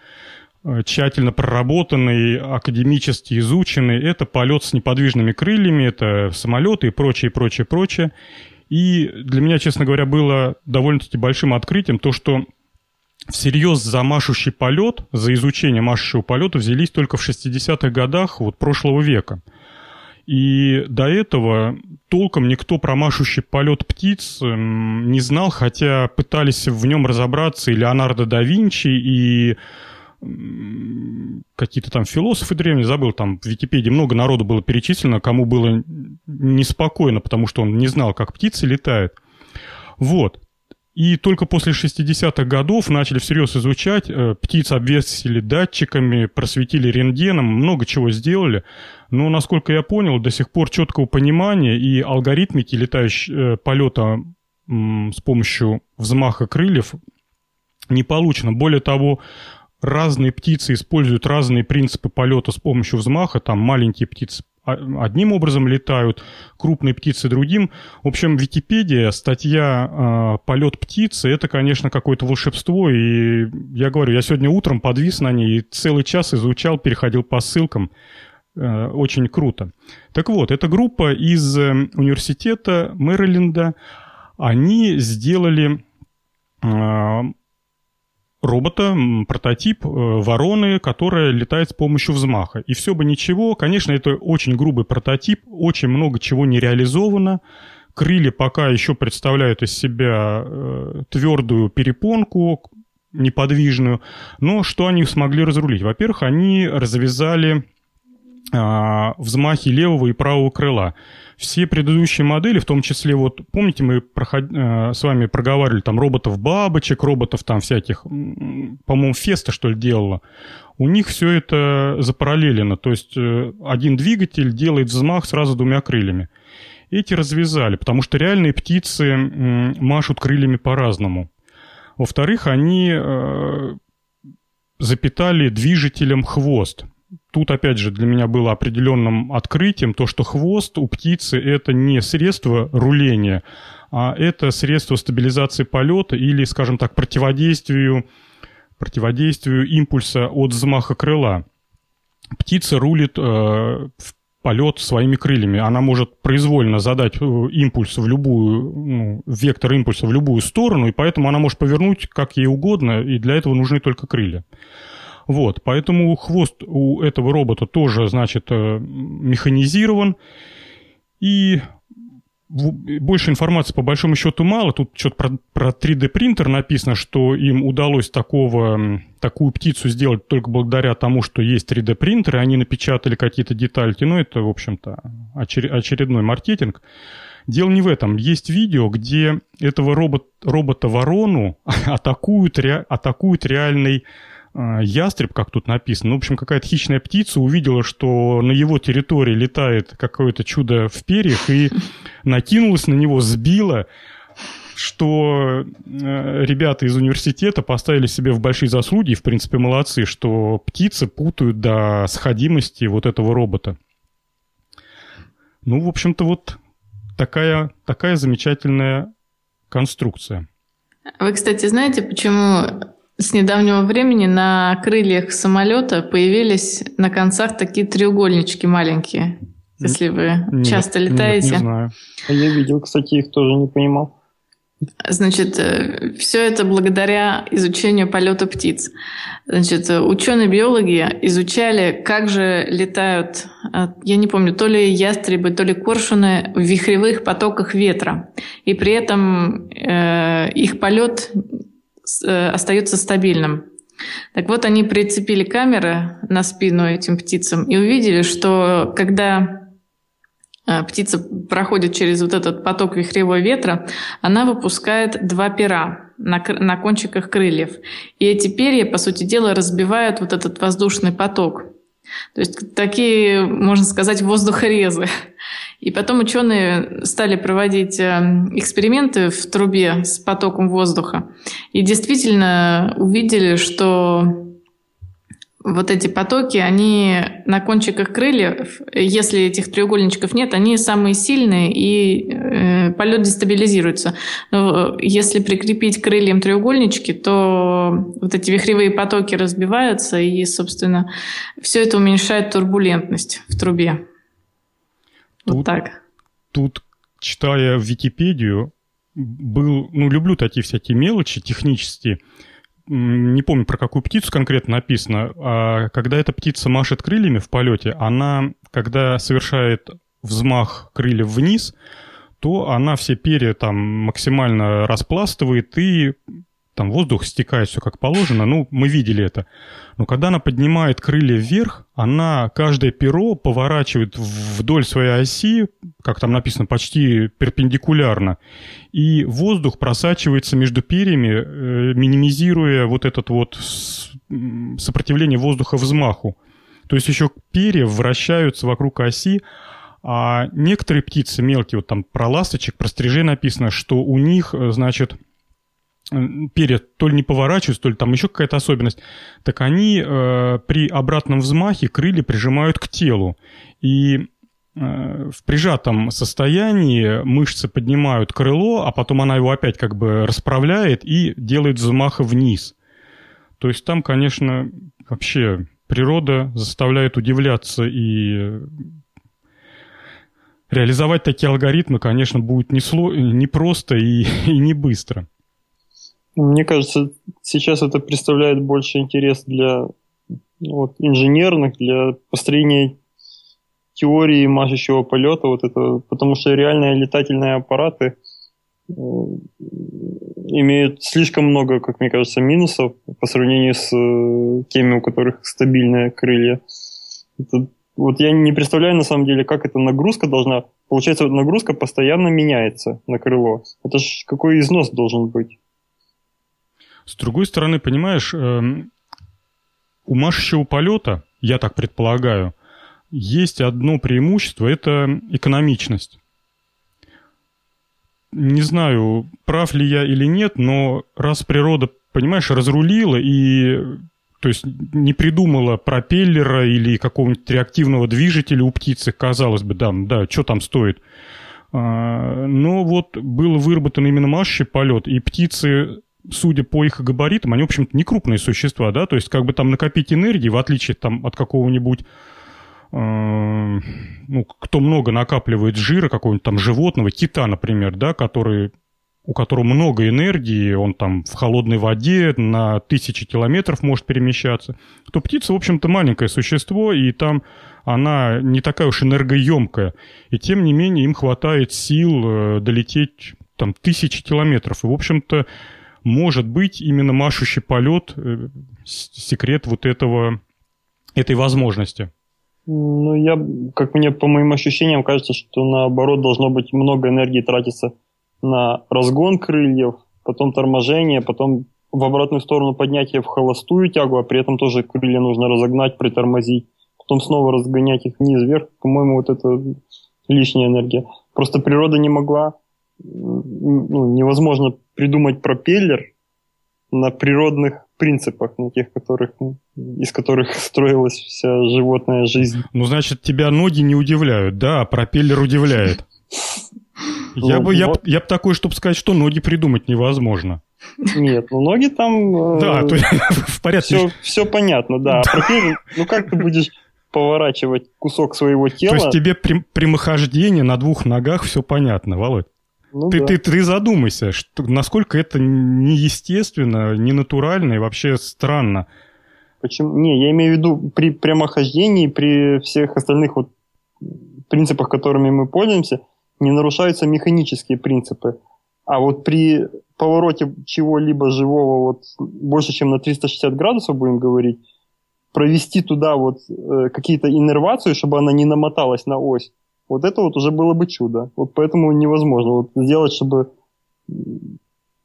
Э, тщательно проработанный, академически изученный. Это полет с неподвижными крыльями, это самолеты и прочее, прочее, прочее. И для меня, честно говоря, было довольно-таки большим открытием то, что всерьез за машущий полет, за изучение машущего полета взялись только в 60-х годах вот, прошлого века. И до этого толком никто про машущий полет птиц не знал, хотя пытались в нем разобраться и Леонардо да Винчи, и какие-то там философы древние, забыл, там в Википедии много народу было перечислено, кому было неспокойно, потому что он не знал, как птицы летают. Вот. И только после 60-х годов начали всерьез изучать, э, птиц обвесили датчиками, просветили рентгеном, много чего сделали. Но, насколько я понял, до сих пор четкого понимания и алгоритмики летающего э, полета с помощью взмаха крыльев не получено. Более того, разные птицы используют разные принципы полета с помощью взмаха. Там маленькие птицы одним образом летают, крупные птицы другим. В общем, Википедия, статья э, «Полет птицы» — это, конечно, какое-то волшебство. И я говорю, я сегодня утром подвис на ней и целый час изучал, переходил по ссылкам. Э, очень круто. Так вот, эта группа из э, университета Мэриленда, они сделали э, робота, прототип э, вороны, которая летает с помощью взмаха. И все бы ничего, конечно, это очень грубый прототип, очень много чего не реализовано. Крылья пока еще представляют из себя э, твердую перепонку, неподвижную. Но что они смогли разрулить? Во-первых, они развязали взмахи левого и правого крыла все предыдущие модели, в том числе, вот помните, мы проход... Э, с вами проговаривали там роботов-бабочек, роботов там всяких, по-моему, Феста, что ли, делала. У них все это запараллелено, то есть э, один двигатель делает взмах сразу двумя крыльями. Эти развязали, потому что реальные птицы машут крыльями по-разному. Во-вторых, они э, запитали движителем хвост тут, опять же, для меня было определенным открытием то, что хвост у птицы – это не средство руления, а это средство стабилизации полета или, скажем так, противодействию, противодействию импульса от взмаха крыла. Птица рулит э, в полет своими крыльями. Она может произвольно задать э, импульс в любую, ну, вектор импульса в любую сторону, и поэтому она может повернуть как ей угодно, и для этого нужны только крылья. Вот, поэтому хвост у этого робота тоже, значит, э, механизирован. И больше информации по большому счету мало. Тут что-то про, про 3D принтер написано, что им удалось такого, такую птицу сделать только благодаря тому, что есть 3D принтер, и они напечатали какие-то детальки. Но это, в общем-то, очередной маркетинг. Дело не в этом. Есть видео, где этого робот, робота-ворону атакуют, ре, атакуют реальный ястреб, как тут написано, ну, в общем, какая-то хищная птица увидела, что на его территории летает какое-то чудо в перьях и накинулась на него, сбила. что э, ребята из университета поставили себе в большие заслуги, и, в принципе, молодцы, что птицы путают до сходимости вот этого робота. Ну, в общем-то, вот такая, такая замечательная конструкция. Вы, кстати, знаете, почему с недавнего времени на крыльях самолета появились на концах такие треугольнички маленькие? Если вы нет, часто летаете. Нет, не знаю. А я видел, кстати, их тоже не понимал. Значит, э, все это благодаря изучению полета птиц. Значит, ученые-биологи изучали, как же летают, э, я не помню, то ли ястребы, то ли коршуны в вихревых потоках ветра. И при этом э, их полет э, остается стабильным. Так вот, они прицепили камеры на спину этим птицам и увидели, что когда а, птица проходит через вот этот поток вихревого ветра, она выпускает два пера на, на кончиках крыльев. И эти перья, по сути дела, разбивают вот этот воздушный поток. То есть такие, можно сказать, воздухорезы. И потом ученые стали проводить э, эксперименты в трубе с потоком воздуха. И действительно увидели, что вот эти потоки, они на кончиках крыльев, если этих треугольничков нет, они самые сильные, и э, полет дестабилизируется. Но если прикрепить крыльям треугольнички, то вот эти вихревые потоки разбиваются, и, собственно, все это уменьшает турбулентность в трубе. Тут, вот так. Тут, читая Википедию, был, ну, люблю такие всякие мелочи технические, не помню, про какую птицу конкретно написано, а когда эта птица машет крыльями в полете, она, когда совершает взмах крыльев вниз, то она все перья там максимально распластывает и там воздух стекает все как положено, ну, мы видели это. Но когда она поднимает крылья вверх, она каждое перо поворачивает вдоль своей оси, как там написано, почти перпендикулярно, и воздух просачивается между перьями, э, минимизируя вот этот вот сопротивление воздуха взмаху. То есть еще перья вращаются вокруг оси, а некоторые птицы мелкие, вот там про ласточек, про стрижей написано, что у них, э, значит, перья то ли не поворачиваются, то ли там еще какая-то особенность, так они э, при обратном взмахе крылья прижимают к телу. И э, в прижатом состоянии мышцы поднимают крыло, а потом она его опять как бы расправляет и делает взмаха вниз. То есть там, конечно, вообще природа заставляет удивляться и реализовать такие алгоритмы, конечно, будет не, сло... не просто и, и не быстро. Мне кажется, сейчас это представляет больше интерес для вот, инженерных, для построения теории машущего полета, вот это, потому что реальные летательные аппараты э, имеют слишком много, как мне кажется, минусов по сравнению с э, теми, у которых стабильные крылья. Это, вот я не представляю на самом деле, как эта нагрузка должна... Получается, нагрузка постоянно меняется на крыло. Это ж какой износ должен быть? С другой стороны, понимаешь, эм, у машущего полета, я так предполагаю, есть одно преимущество – это экономичность. Не знаю, прав ли я или нет, но раз природа, понимаешь, разрулила и то есть не придумала пропеллера или какого-нибудь реактивного движителя у птицы, казалось бы, да, да, что там стоит. А, но вот был выработан именно машущий полет, и птицы судя по их габаритам, они, в общем-то, не крупные существа, да, то есть как бы там накопить энергии, в отличие там от какого-нибудь э, ну, кто много накапливает жира какого-нибудь там животного, кита, например, да, который, у которого много энергии, он там в холодной воде на тысячи километров может перемещаться, то птица, в общем-то, маленькое существо, и там она не такая уж энергоемкая. И тем не менее им хватает сил э, долететь там тысячи километров. И, в общем-то, может быть именно машущий полет э, секрет вот этого, этой возможности? Ну, я, как мне по моим ощущениям, кажется, что наоборот должно быть много энергии тратиться на разгон крыльев, потом торможение, потом в обратную сторону поднятие в холостую тягу, а при этом тоже крылья нужно разогнать, притормозить, потом снова разгонять их вниз, вверх. По-моему, вот это лишняя энергия. Просто природа не могла ну, невозможно придумать пропеллер на природных принципах, на тех, которых, из которых строилась вся животная жизнь. Ну, значит, тебя ноги не удивляют, да, а пропеллер удивляет. Я бы, я, я бы такой, чтобы сказать, что ноги придумать невозможно. Нет, ну ноги там... Да, то в порядке. Все, все понятно, да. А пропеллер, ну как ты будешь поворачивать кусок своего тела... То есть тебе прямохождение на двух ногах все понятно, Володь? Ну, ты, да. ты, ты задумайся, что, насколько это неестественно, ненатурально и вообще странно. Почему? Не, я имею в виду при прямохождении, при всех остальных вот принципах, которыми мы пользуемся, не нарушаются механические принципы. А вот при повороте чего-либо живого вот больше, чем на 360 градусов, будем говорить, провести туда вот э, какие-то иннервации, чтобы она не намоталась на ось, вот это вот уже было бы чудо. Вот поэтому невозможно вот сделать, чтобы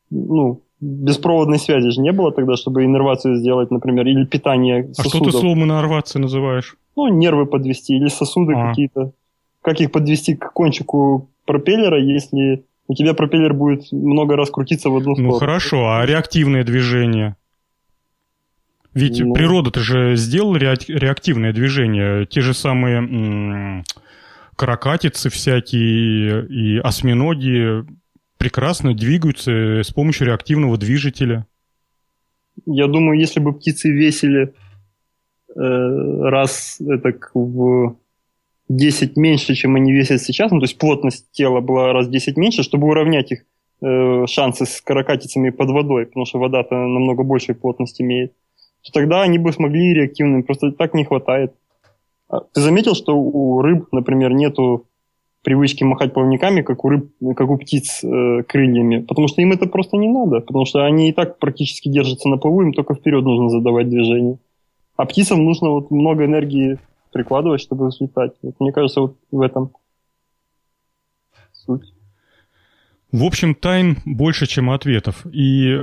ну, беспроводной связи же не было тогда, чтобы иннервацию сделать, например, или питание сосудов. А что ты словом иннервация называешь? Ну, нервы подвести или сосуды а. какие-то. Как их подвести к кончику пропеллера, если у тебя пропеллер будет много раз крутиться в одну ну, сторону? Ну хорошо, а реактивное движение? Ведь ну... природа-то же сделала реактивное движение. Те же самые каракатицы всякие и осьминоги прекрасно двигаются с помощью реактивного движителя. Я думаю, если бы птицы весили э, раз это в 10 меньше, чем они весят сейчас, ну, то есть плотность тела была раз в 10 меньше, чтобы уравнять их э, шансы с каракатицами под водой, потому что вода-то намного большей плотность имеет, то тогда они бы смогли реактивными, просто так не хватает. А ты заметил, что у рыб, например, нету привычки махать плавниками, как у рыб, как у птиц э, крыльями, потому что им это просто не надо, потому что они и так практически держатся на плаву, им только вперед нужно задавать движение. А птицам нужно вот много энергии прикладывать, чтобы взлетать. Вот, мне кажется, вот в этом суть. В общем, тайн больше, чем ответов. И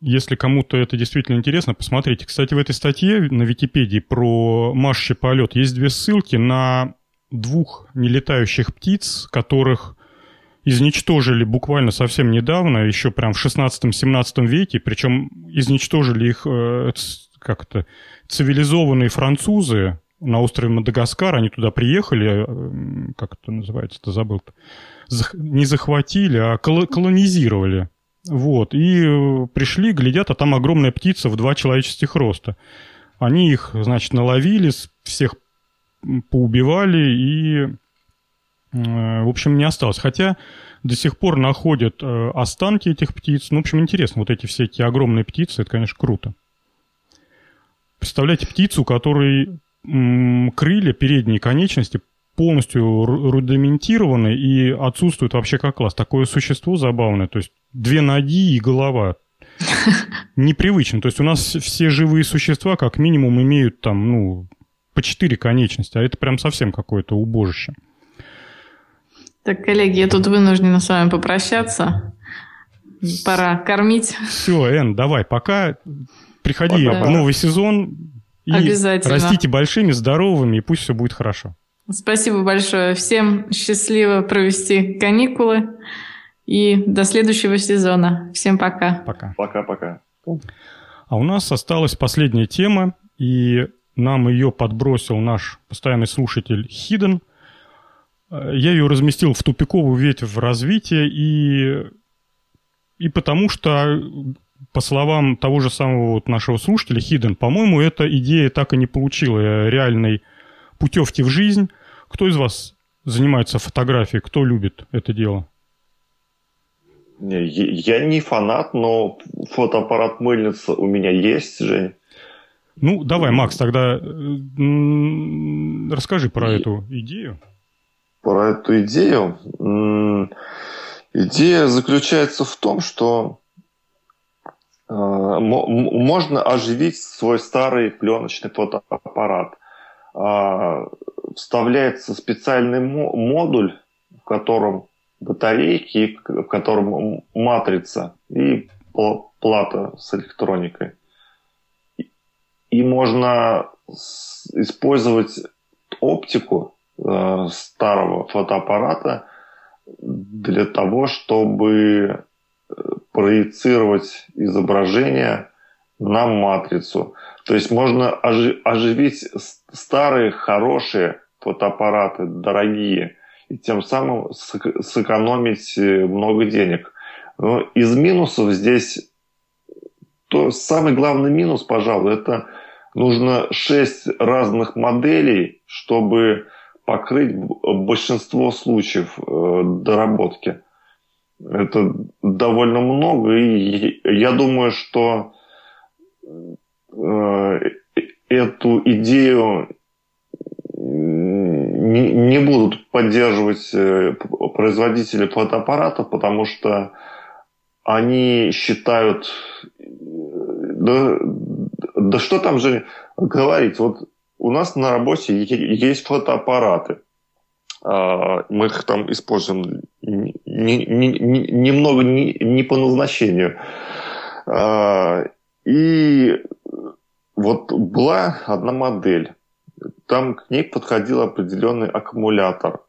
если кому-то это действительно интересно, посмотрите. Кстати, в этой статье на Википедии про марши полет есть две ссылки на двух нелетающих птиц, которых изничтожили буквально совсем недавно, еще прям в 16-17 веке, причем изничтожили их э, как-то цивилизованные французы, на острове Мадагаскар, они туда приехали, э, как это называется-то, забыл -то. Не захватили, а колонизировали. Вот, и э, пришли, глядят, а там огромная птица в два человеческих роста. Они их, значит, наловили, всех поубивали и, э, в общем, не осталось. Хотя до сих пор находят останки этих птиц. Ну, в общем, интересно, вот эти все эти огромные птицы, это, конечно, круто. Представляете, птицу, у которой крылья, передние конечности полностью рудиментированы и отсутствуют вообще как класс. Такое существо забавное, то есть две ноги и голова. Непривычно. То есть у нас все живые существа как минимум имеют там, ну, по четыре конечности, а это прям совсем какое-то убожище. Так, коллеги, я тут вынуждена с вами попрощаться. Пора кормить. Все, Эн, давай, пока. Приходи пока. в новый сезон. И Обязательно. растите большими, здоровыми, и пусть все будет хорошо. Спасибо большое. Всем счастливо провести каникулы. И до следующего сезона. Всем пока. Пока. Пока-пока. А у нас осталась последняя тема, и нам ее подбросил наш постоянный слушатель Хиден. Я ее разместил в тупиковую ветвь в развитии, и, и потому что по словам того же самого вот нашего слушателя, Хиден, по-моему, эта идея так и не получила реальной путевки в жизнь. Кто из вас занимается фотографией? Кто любит это дело? Я не фанат, но фотоаппарат мыльница у меня есть, Жень. Ну, давай, Макс, тогда расскажи про И... эту идею. Про эту идею? Идея заключается в том, что Э, можно оживить свой старый пленочный фотоаппарат. А, вставляется специальный модуль, в котором батарейки, в котором матрица и плата с электроникой. И можно использовать оптику э, старого фотоаппарата для того, чтобы э, проецировать изображение на матрицу. То есть можно оживить старые, хорошие фотоаппараты, дорогие, и тем самым сэкономить э, много денег. Но из минусов здесь то самый главный минус, пожалуй, это нужно шесть разных моделей, чтобы покрыть большинство случаев э, доработки. Это довольно много, и я думаю, что эту идею не, не будут поддерживать э, производители фотоаппаратов, потому что они считают, да, да что там же говорить, вот у нас на работе есть фотоаппараты, а, мы их там используем немного не, не по назначению. И вот была одна модель, там к ней подходил определенный аккумулятор.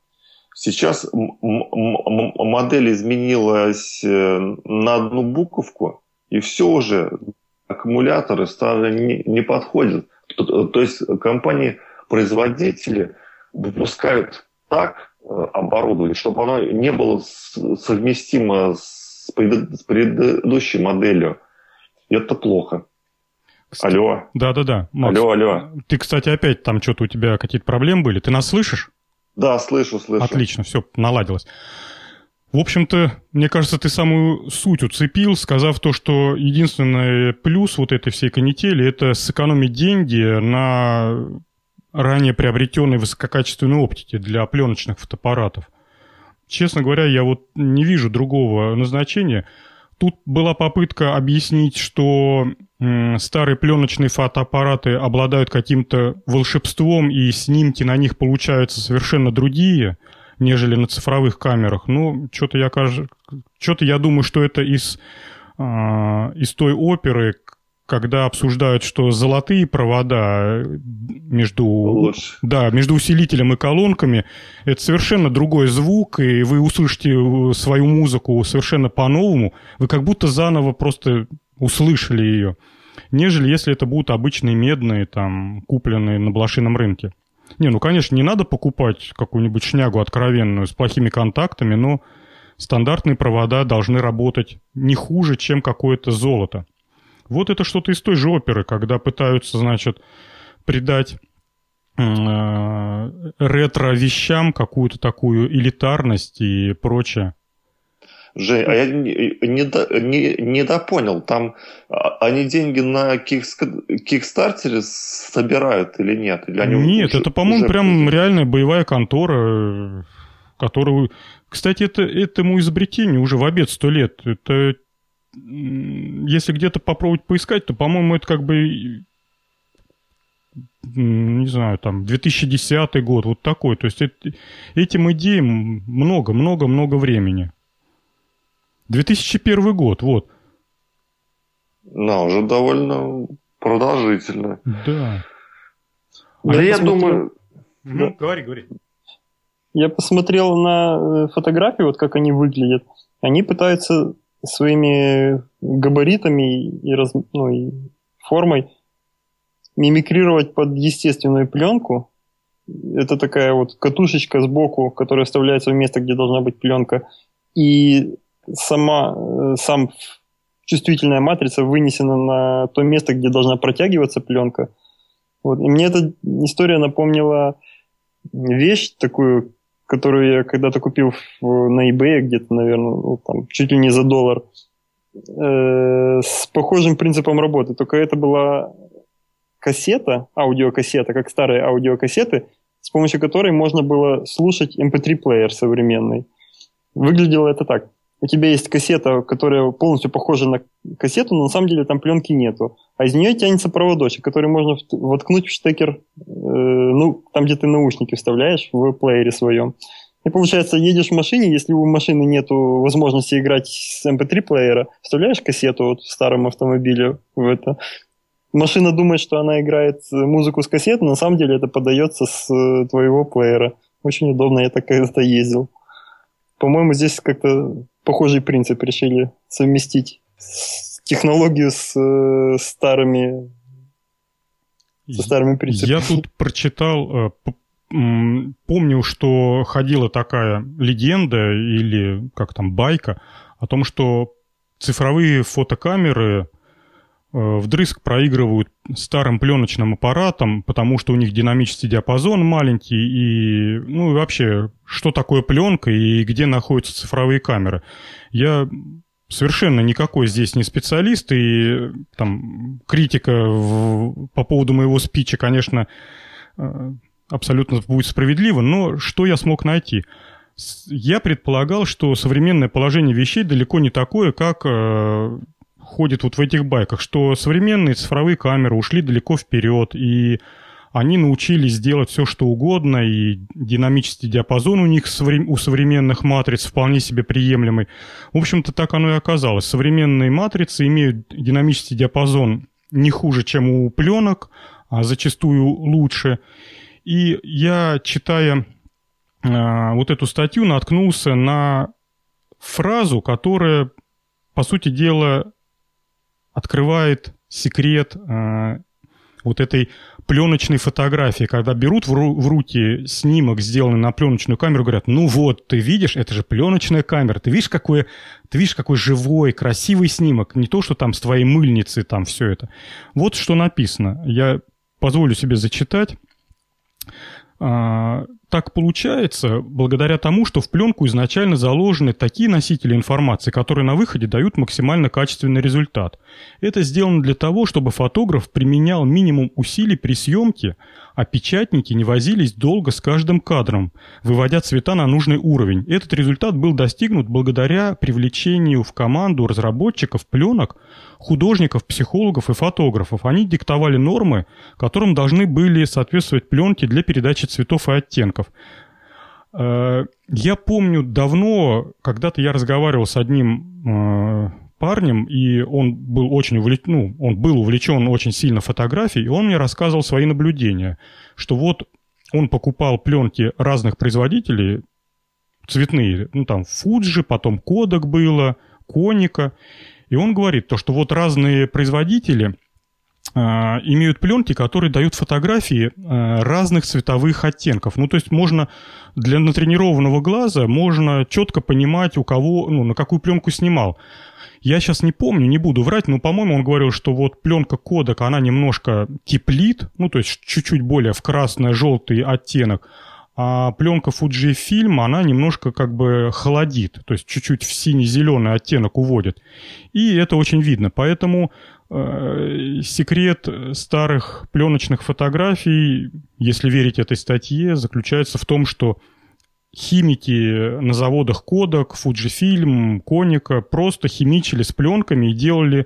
Сейчас модель изменилась э, на одну буковку, и все уже аккумуляторы старые не, не подходят. То, то есть компании-производители выпускают так э, оборудование, чтобы оно не было совместимо с, пред, с предыдущей моделью. Это плохо. Кстати, алло. Да-да-да. Алло, алло. Ты, кстати, опять там что-то у тебя какие-то проблемы были. Ты нас слышишь? Да, слышу, слышу. Отлично, все, наладилось. В общем-то, мне кажется, ты самую суть уцепил, сказав то, что единственный плюс вот этой всей канители – это сэкономить деньги на ранее приобретенной высококачественной оптике для пленочных фотоаппаратов. Честно говоря, я вот не вижу другого назначения. Тут была попытка объяснить, что старые пленочные фотоаппараты обладают каким-то волшебством, и снимки на них получаются совершенно другие – нежели на цифровых камерах. Ну, что-то я, что-то я думаю, что это из, э, из той оперы, когда обсуждают, что золотые провода между, да, между усилителем и колонками это совершенно другой звук, и вы услышите свою музыку совершенно по-новому. Вы как будто заново просто услышали ее, нежели если это будут обычные медные, там, купленные на блошином рынке. Не, ну, конечно, не надо покупать какую-нибудь шнягу откровенную с плохими контактами, но стандартные провода должны работать не хуже, чем какое-то золото. Вот это что-то из той же оперы, когда пытаются, значит, придать э, ретро-вещам какую-то такую элитарность и прочее. Жень, а я не, не, не, допонял, там а, они деньги на Кикстартере собирают или нет? Или они нет, уже, это, по-моему, уже... прям реальная боевая контора, которую... Кстати, это, этому изобретению уже в обед сто лет. Это если где-то попробовать поискать, то, по-моему, это как бы не знаю, там, 2010 год, вот такой. То есть этим идеям много-много-много времени. 2001 год, вот. Да, уже довольно продолжительно. Да. Да, я, я думаю... Ну, да. говори, говори. Я посмотрел на э, фотографии, вот как они выглядят. Они пытаются своими габаритами и, раз, ну, и формой мимикрировать под естественную пленку. Это такая вот катушечка сбоку, которая вставляется в место, где должна быть пленка. И сама, э, сам чувствительная матрица вынесена на то место, где должна протягиваться пленка. Вот. И мне эта история напомнила вещь такую, которую я когда-то купил на eBay где-то, наверное, ну, там, чуть ли не за доллар, э, с похожим принципом работы. Только это была кассета, аудиокассета, как старые аудиокассеты, с помощью которой можно было слушать MP3-плеер эм современный. Выглядело это так у тебя есть кассета, которая полностью похожа на кассету, но на самом деле там пленки нету. А из нее тянется проводочек, который можно воткнуть в штекер, э, ну, там, где ты наушники вставляешь в плеере своем. И получается, едешь в машине, если у машины нет возможности играть с MP3-плеера, эм вставляешь кассету вот в старом автомобиле в это. Машина думает, что она играет музыку с кассеты, но на самом деле это подается с э, твоего плеера. Очень удобно, я так когда-то ездил. по-моему, здесь как-то похожий принцип решили совместить технологию с э, старыми со старыми принципами. Я тут прочитал, э, помню, что ходила такая легенда или как там байка о том, что цифровые фотокамеры э, вдрызг проигрывают старым пленочным аппаратом, потому что у них динамический диапазон маленький, и, ну, и вообще, что такое пленка и где находятся цифровые камеры. Я совершенно никакой здесь не специалист, и там критика в, по поводу моего спича, конечно, э, абсолютно будет справедлива, но что я смог найти? Я предполагал, что современное положение вещей далеко не такое, как э, ходит вот в этих байках, что современные цифровые камеры ушли далеко вперед, и они научились делать все, что угодно, и динамический диапазон у них у современных матриц вполне себе приемлемый. В общем-то, так оно и оказалось. Современные матрицы имеют динамический диапазон не хуже, чем у пленок, а зачастую лучше. И я, читая э, вот эту статью, наткнулся на фразу, которая, по сути дела, открывает секрет э, вот этой пленочной фотографии, когда берут в, ру- в руки снимок, сделанный на пленочную камеру, говорят, ну вот, ты видишь, это же пленочная камера, ты видишь, какой, ты видишь, какой живой, красивый снимок, не то, что там с твоей мыльницы там все это. Вот что написано. Я позволю себе зачитать. Так получается благодаря тому, что в пленку изначально заложены такие носители информации, которые на выходе дают максимально качественный результат. Это сделано для того, чтобы фотограф применял минимум усилий при съемке, а печатники не возились долго с каждым кадром, выводя цвета на нужный уровень. Этот результат был достигнут благодаря привлечению в команду разработчиков пленок, художников, психологов и фотографов. Они диктовали нормы, которым должны были соответствовать пленки для передачи цветов и оттенков. Э, я помню давно, когда-то я разговаривал с одним э, парнем, и он был очень увлечен, ну, он был увлечен очень сильно фотографией, и он мне рассказывал свои наблюдения, что вот он покупал пленки разных производителей, цветные, ну, там, Fuji, потом Kodak было, Коника, и он говорит, то, что вот разные производители имеют пленки, которые дают фотографии э, разных цветовых оттенков. Ну, то есть можно для натренированного глаза можно четко понимать, у кого, ну, на какую пленку снимал. Я сейчас не помню, не буду врать, но, по-моему, он говорил, что вот пленка кодек, она немножко теплит, ну, то есть чуть-чуть более в красно-желтый оттенок, а пленка Fujifilm, она немножко как бы холодит, то есть чуть-чуть в синий-зеленый оттенок уводит. И это очень видно. Поэтому э, секрет старых пленочных фотографий, если верить этой статье, заключается в том, что химики на заводах Kodak, Fujifilm, Konica просто химичили с пленками и делали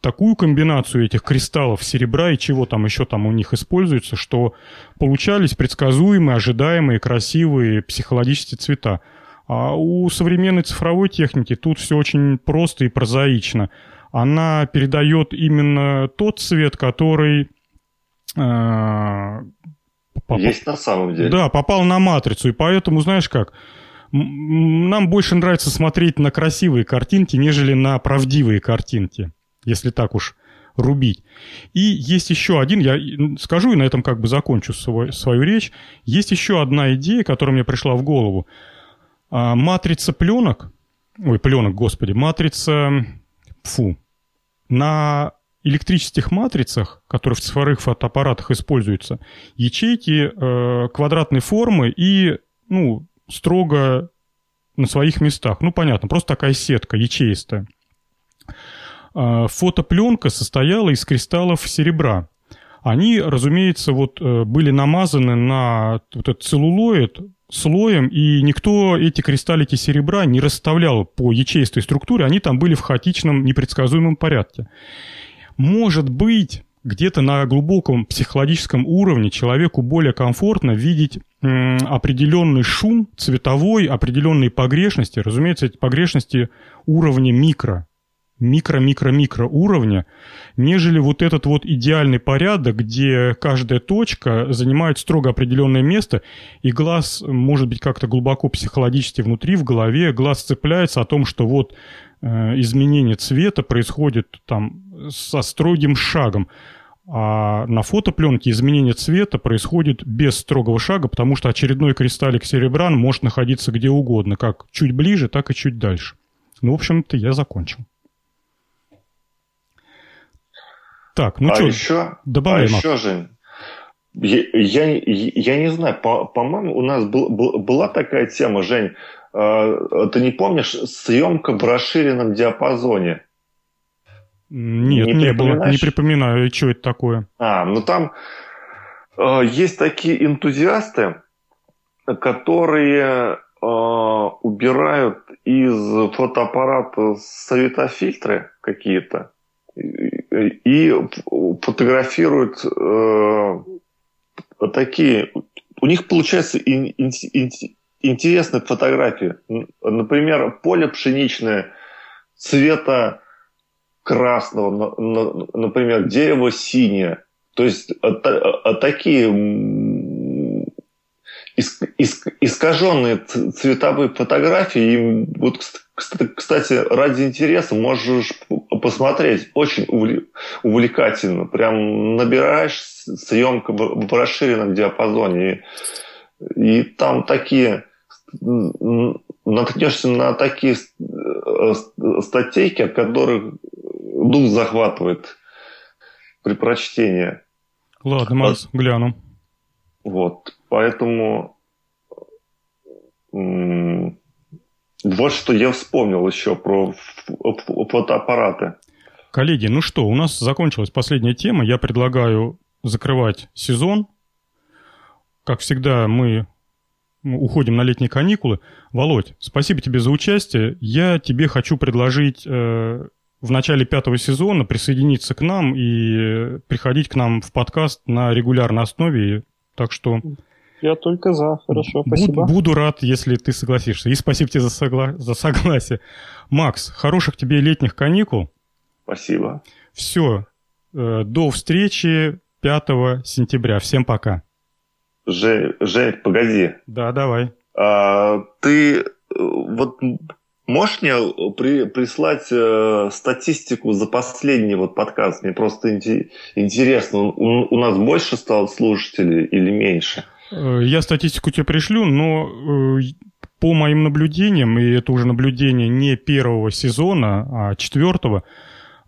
такую комбинацию этих кристаллов серебра и чего там еще там у них используется, что получались предсказуемые, ожидаемые, красивые психологические цвета. А у современной цифровой техники тут все очень просто и прозаично. Она передает именно тот цвет, который... Э, попал, Есть на самом деле. Да, попал на матрицу. И поэтому, знаешь как, нам больше нравится смотреть на красивые картинки, нежели на правдивые картинки если так уж рубить. И есть еще один, я скажу и на этом как бы закончу свой, свою речь. Есть еще одна идея, которая мне пришла в голову. А, матрица пленок, ой, пленок, господи, матрица, фу, на электрических матрицах, которые в цифровых фотоаппаратах используются, ячейки э, квадратной формы и, ну, строго на своих местах. Ну, понятно, просто такая сетка ячеистая. А, фотопленка состояла из кристаллов серебра. Они, разумеется, вот э, были намазаны на вот этот целлулоид слоем, и никто эти кристаллики серебра не расставлял по ячеистой структуре, они там были в хаотичном, непредсказуемом порядке. Может быть, где-то на глубоком психологическом уровне человеку более комфортно видеть определенный шум цветовой, определенные погрешности. Разумеется, эти погрешности уровня микро микро-микро-микро уровня, нежели вот этот вот идеальный порядок, где каждая точка занимает строго определенное место, и глаз, может быть, как-то глубоко психологически внутри, в голове, глаз цепляется о том, что вот э, изменение цвета происходит там со строгим шагом. А на фотопленке изменение цвета происходит без строгого шага, потому что очередной кристаллик серебра может находиться где угодно, как чуть ближе, так и чуть дальше. Ну, в общем-то, я закончил. Так, ну а что, еще, добавим. А еще, Жень, я, я, я не знаю, по, по-моему, у нас был, был, была такая тема, Жень, э, ты не помнишь, съемка в расширенном диапазоне? Нет, не, не было, не припоминаю, что это такое. А, ну там э, есть такие энтузиасты, которые э, убирают из фотоаппарата светофильтры какие-то и фотографируют э, такие... У них получается ин, ин, ин, интересные фотографии. Например, поле пшеничное цвета красного, например, дерево синее. То есть а, а, такие искаженные цветовые фотографии. И вот, кстати, ради интереса можешь посмотреть. Очень увлекательно. Прям набираешь съемка в расширенном диапазоне. И, там такие наткнешься на такие э, статейки, от которых дух захватывает при прочтении. Ладно, Макс, гляну. Вот. Поэтому вот что я вспомнил еще про фотоаппараты. Коллеги, ну что, у нас закончилась последняя тема. Я предлагаю закрывать сезон. Как всегда, мы уходим на летние каникулы. Володь, спасибо тебе за участие. Я тебе хочу предложить э, в начале пятого сезона присоединиться к нам и приходить к нам в подкаст на регулярной основе. Так что... Я только за. Хорошо, спасибо. Буду, буду рад, если ты согласишься. И спасибо тебе за, согла... за согласие. Макс, хороших тебе летних каникул. Спасибо. Все. Э, до встречи 5 сентября. Всем пока. Жень, Жень погоди. Да, давай. А, ты э, вот Можешь мне при, прислать э, статистику за последний вот подкаст? Мне просто интересно, у, у нас больше стало слушателей или меньше? Э, я статистику тебе пришлю, но э, по моим наблюдениям, и это уже наблюдение не первого сезона, а четвертого,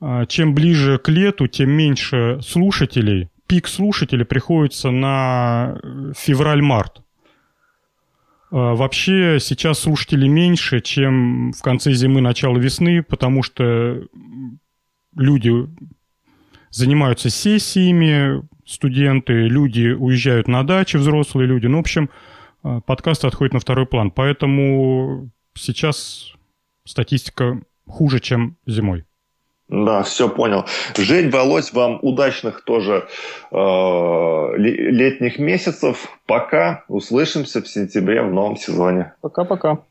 э, чем ближе к лету, тем меньше слушателей. Пик слушателей приходится на февраль-март. Вообще сейчас слушателей меньше, чем в конце зимы, начало весны, потому что люди занимаются сессиями, студенты, люди уезжают на дачи, взрослые люди. Ну, в общем, а, подкаст отходит на второй план. Поэтому сейчас статистика хуже, чем зимой. Да, все понял. Жень, Володь, вам удачных тоже э, летних месяцев. Пока. Услышимся в сентябре в новом сезоне. Пока-пока.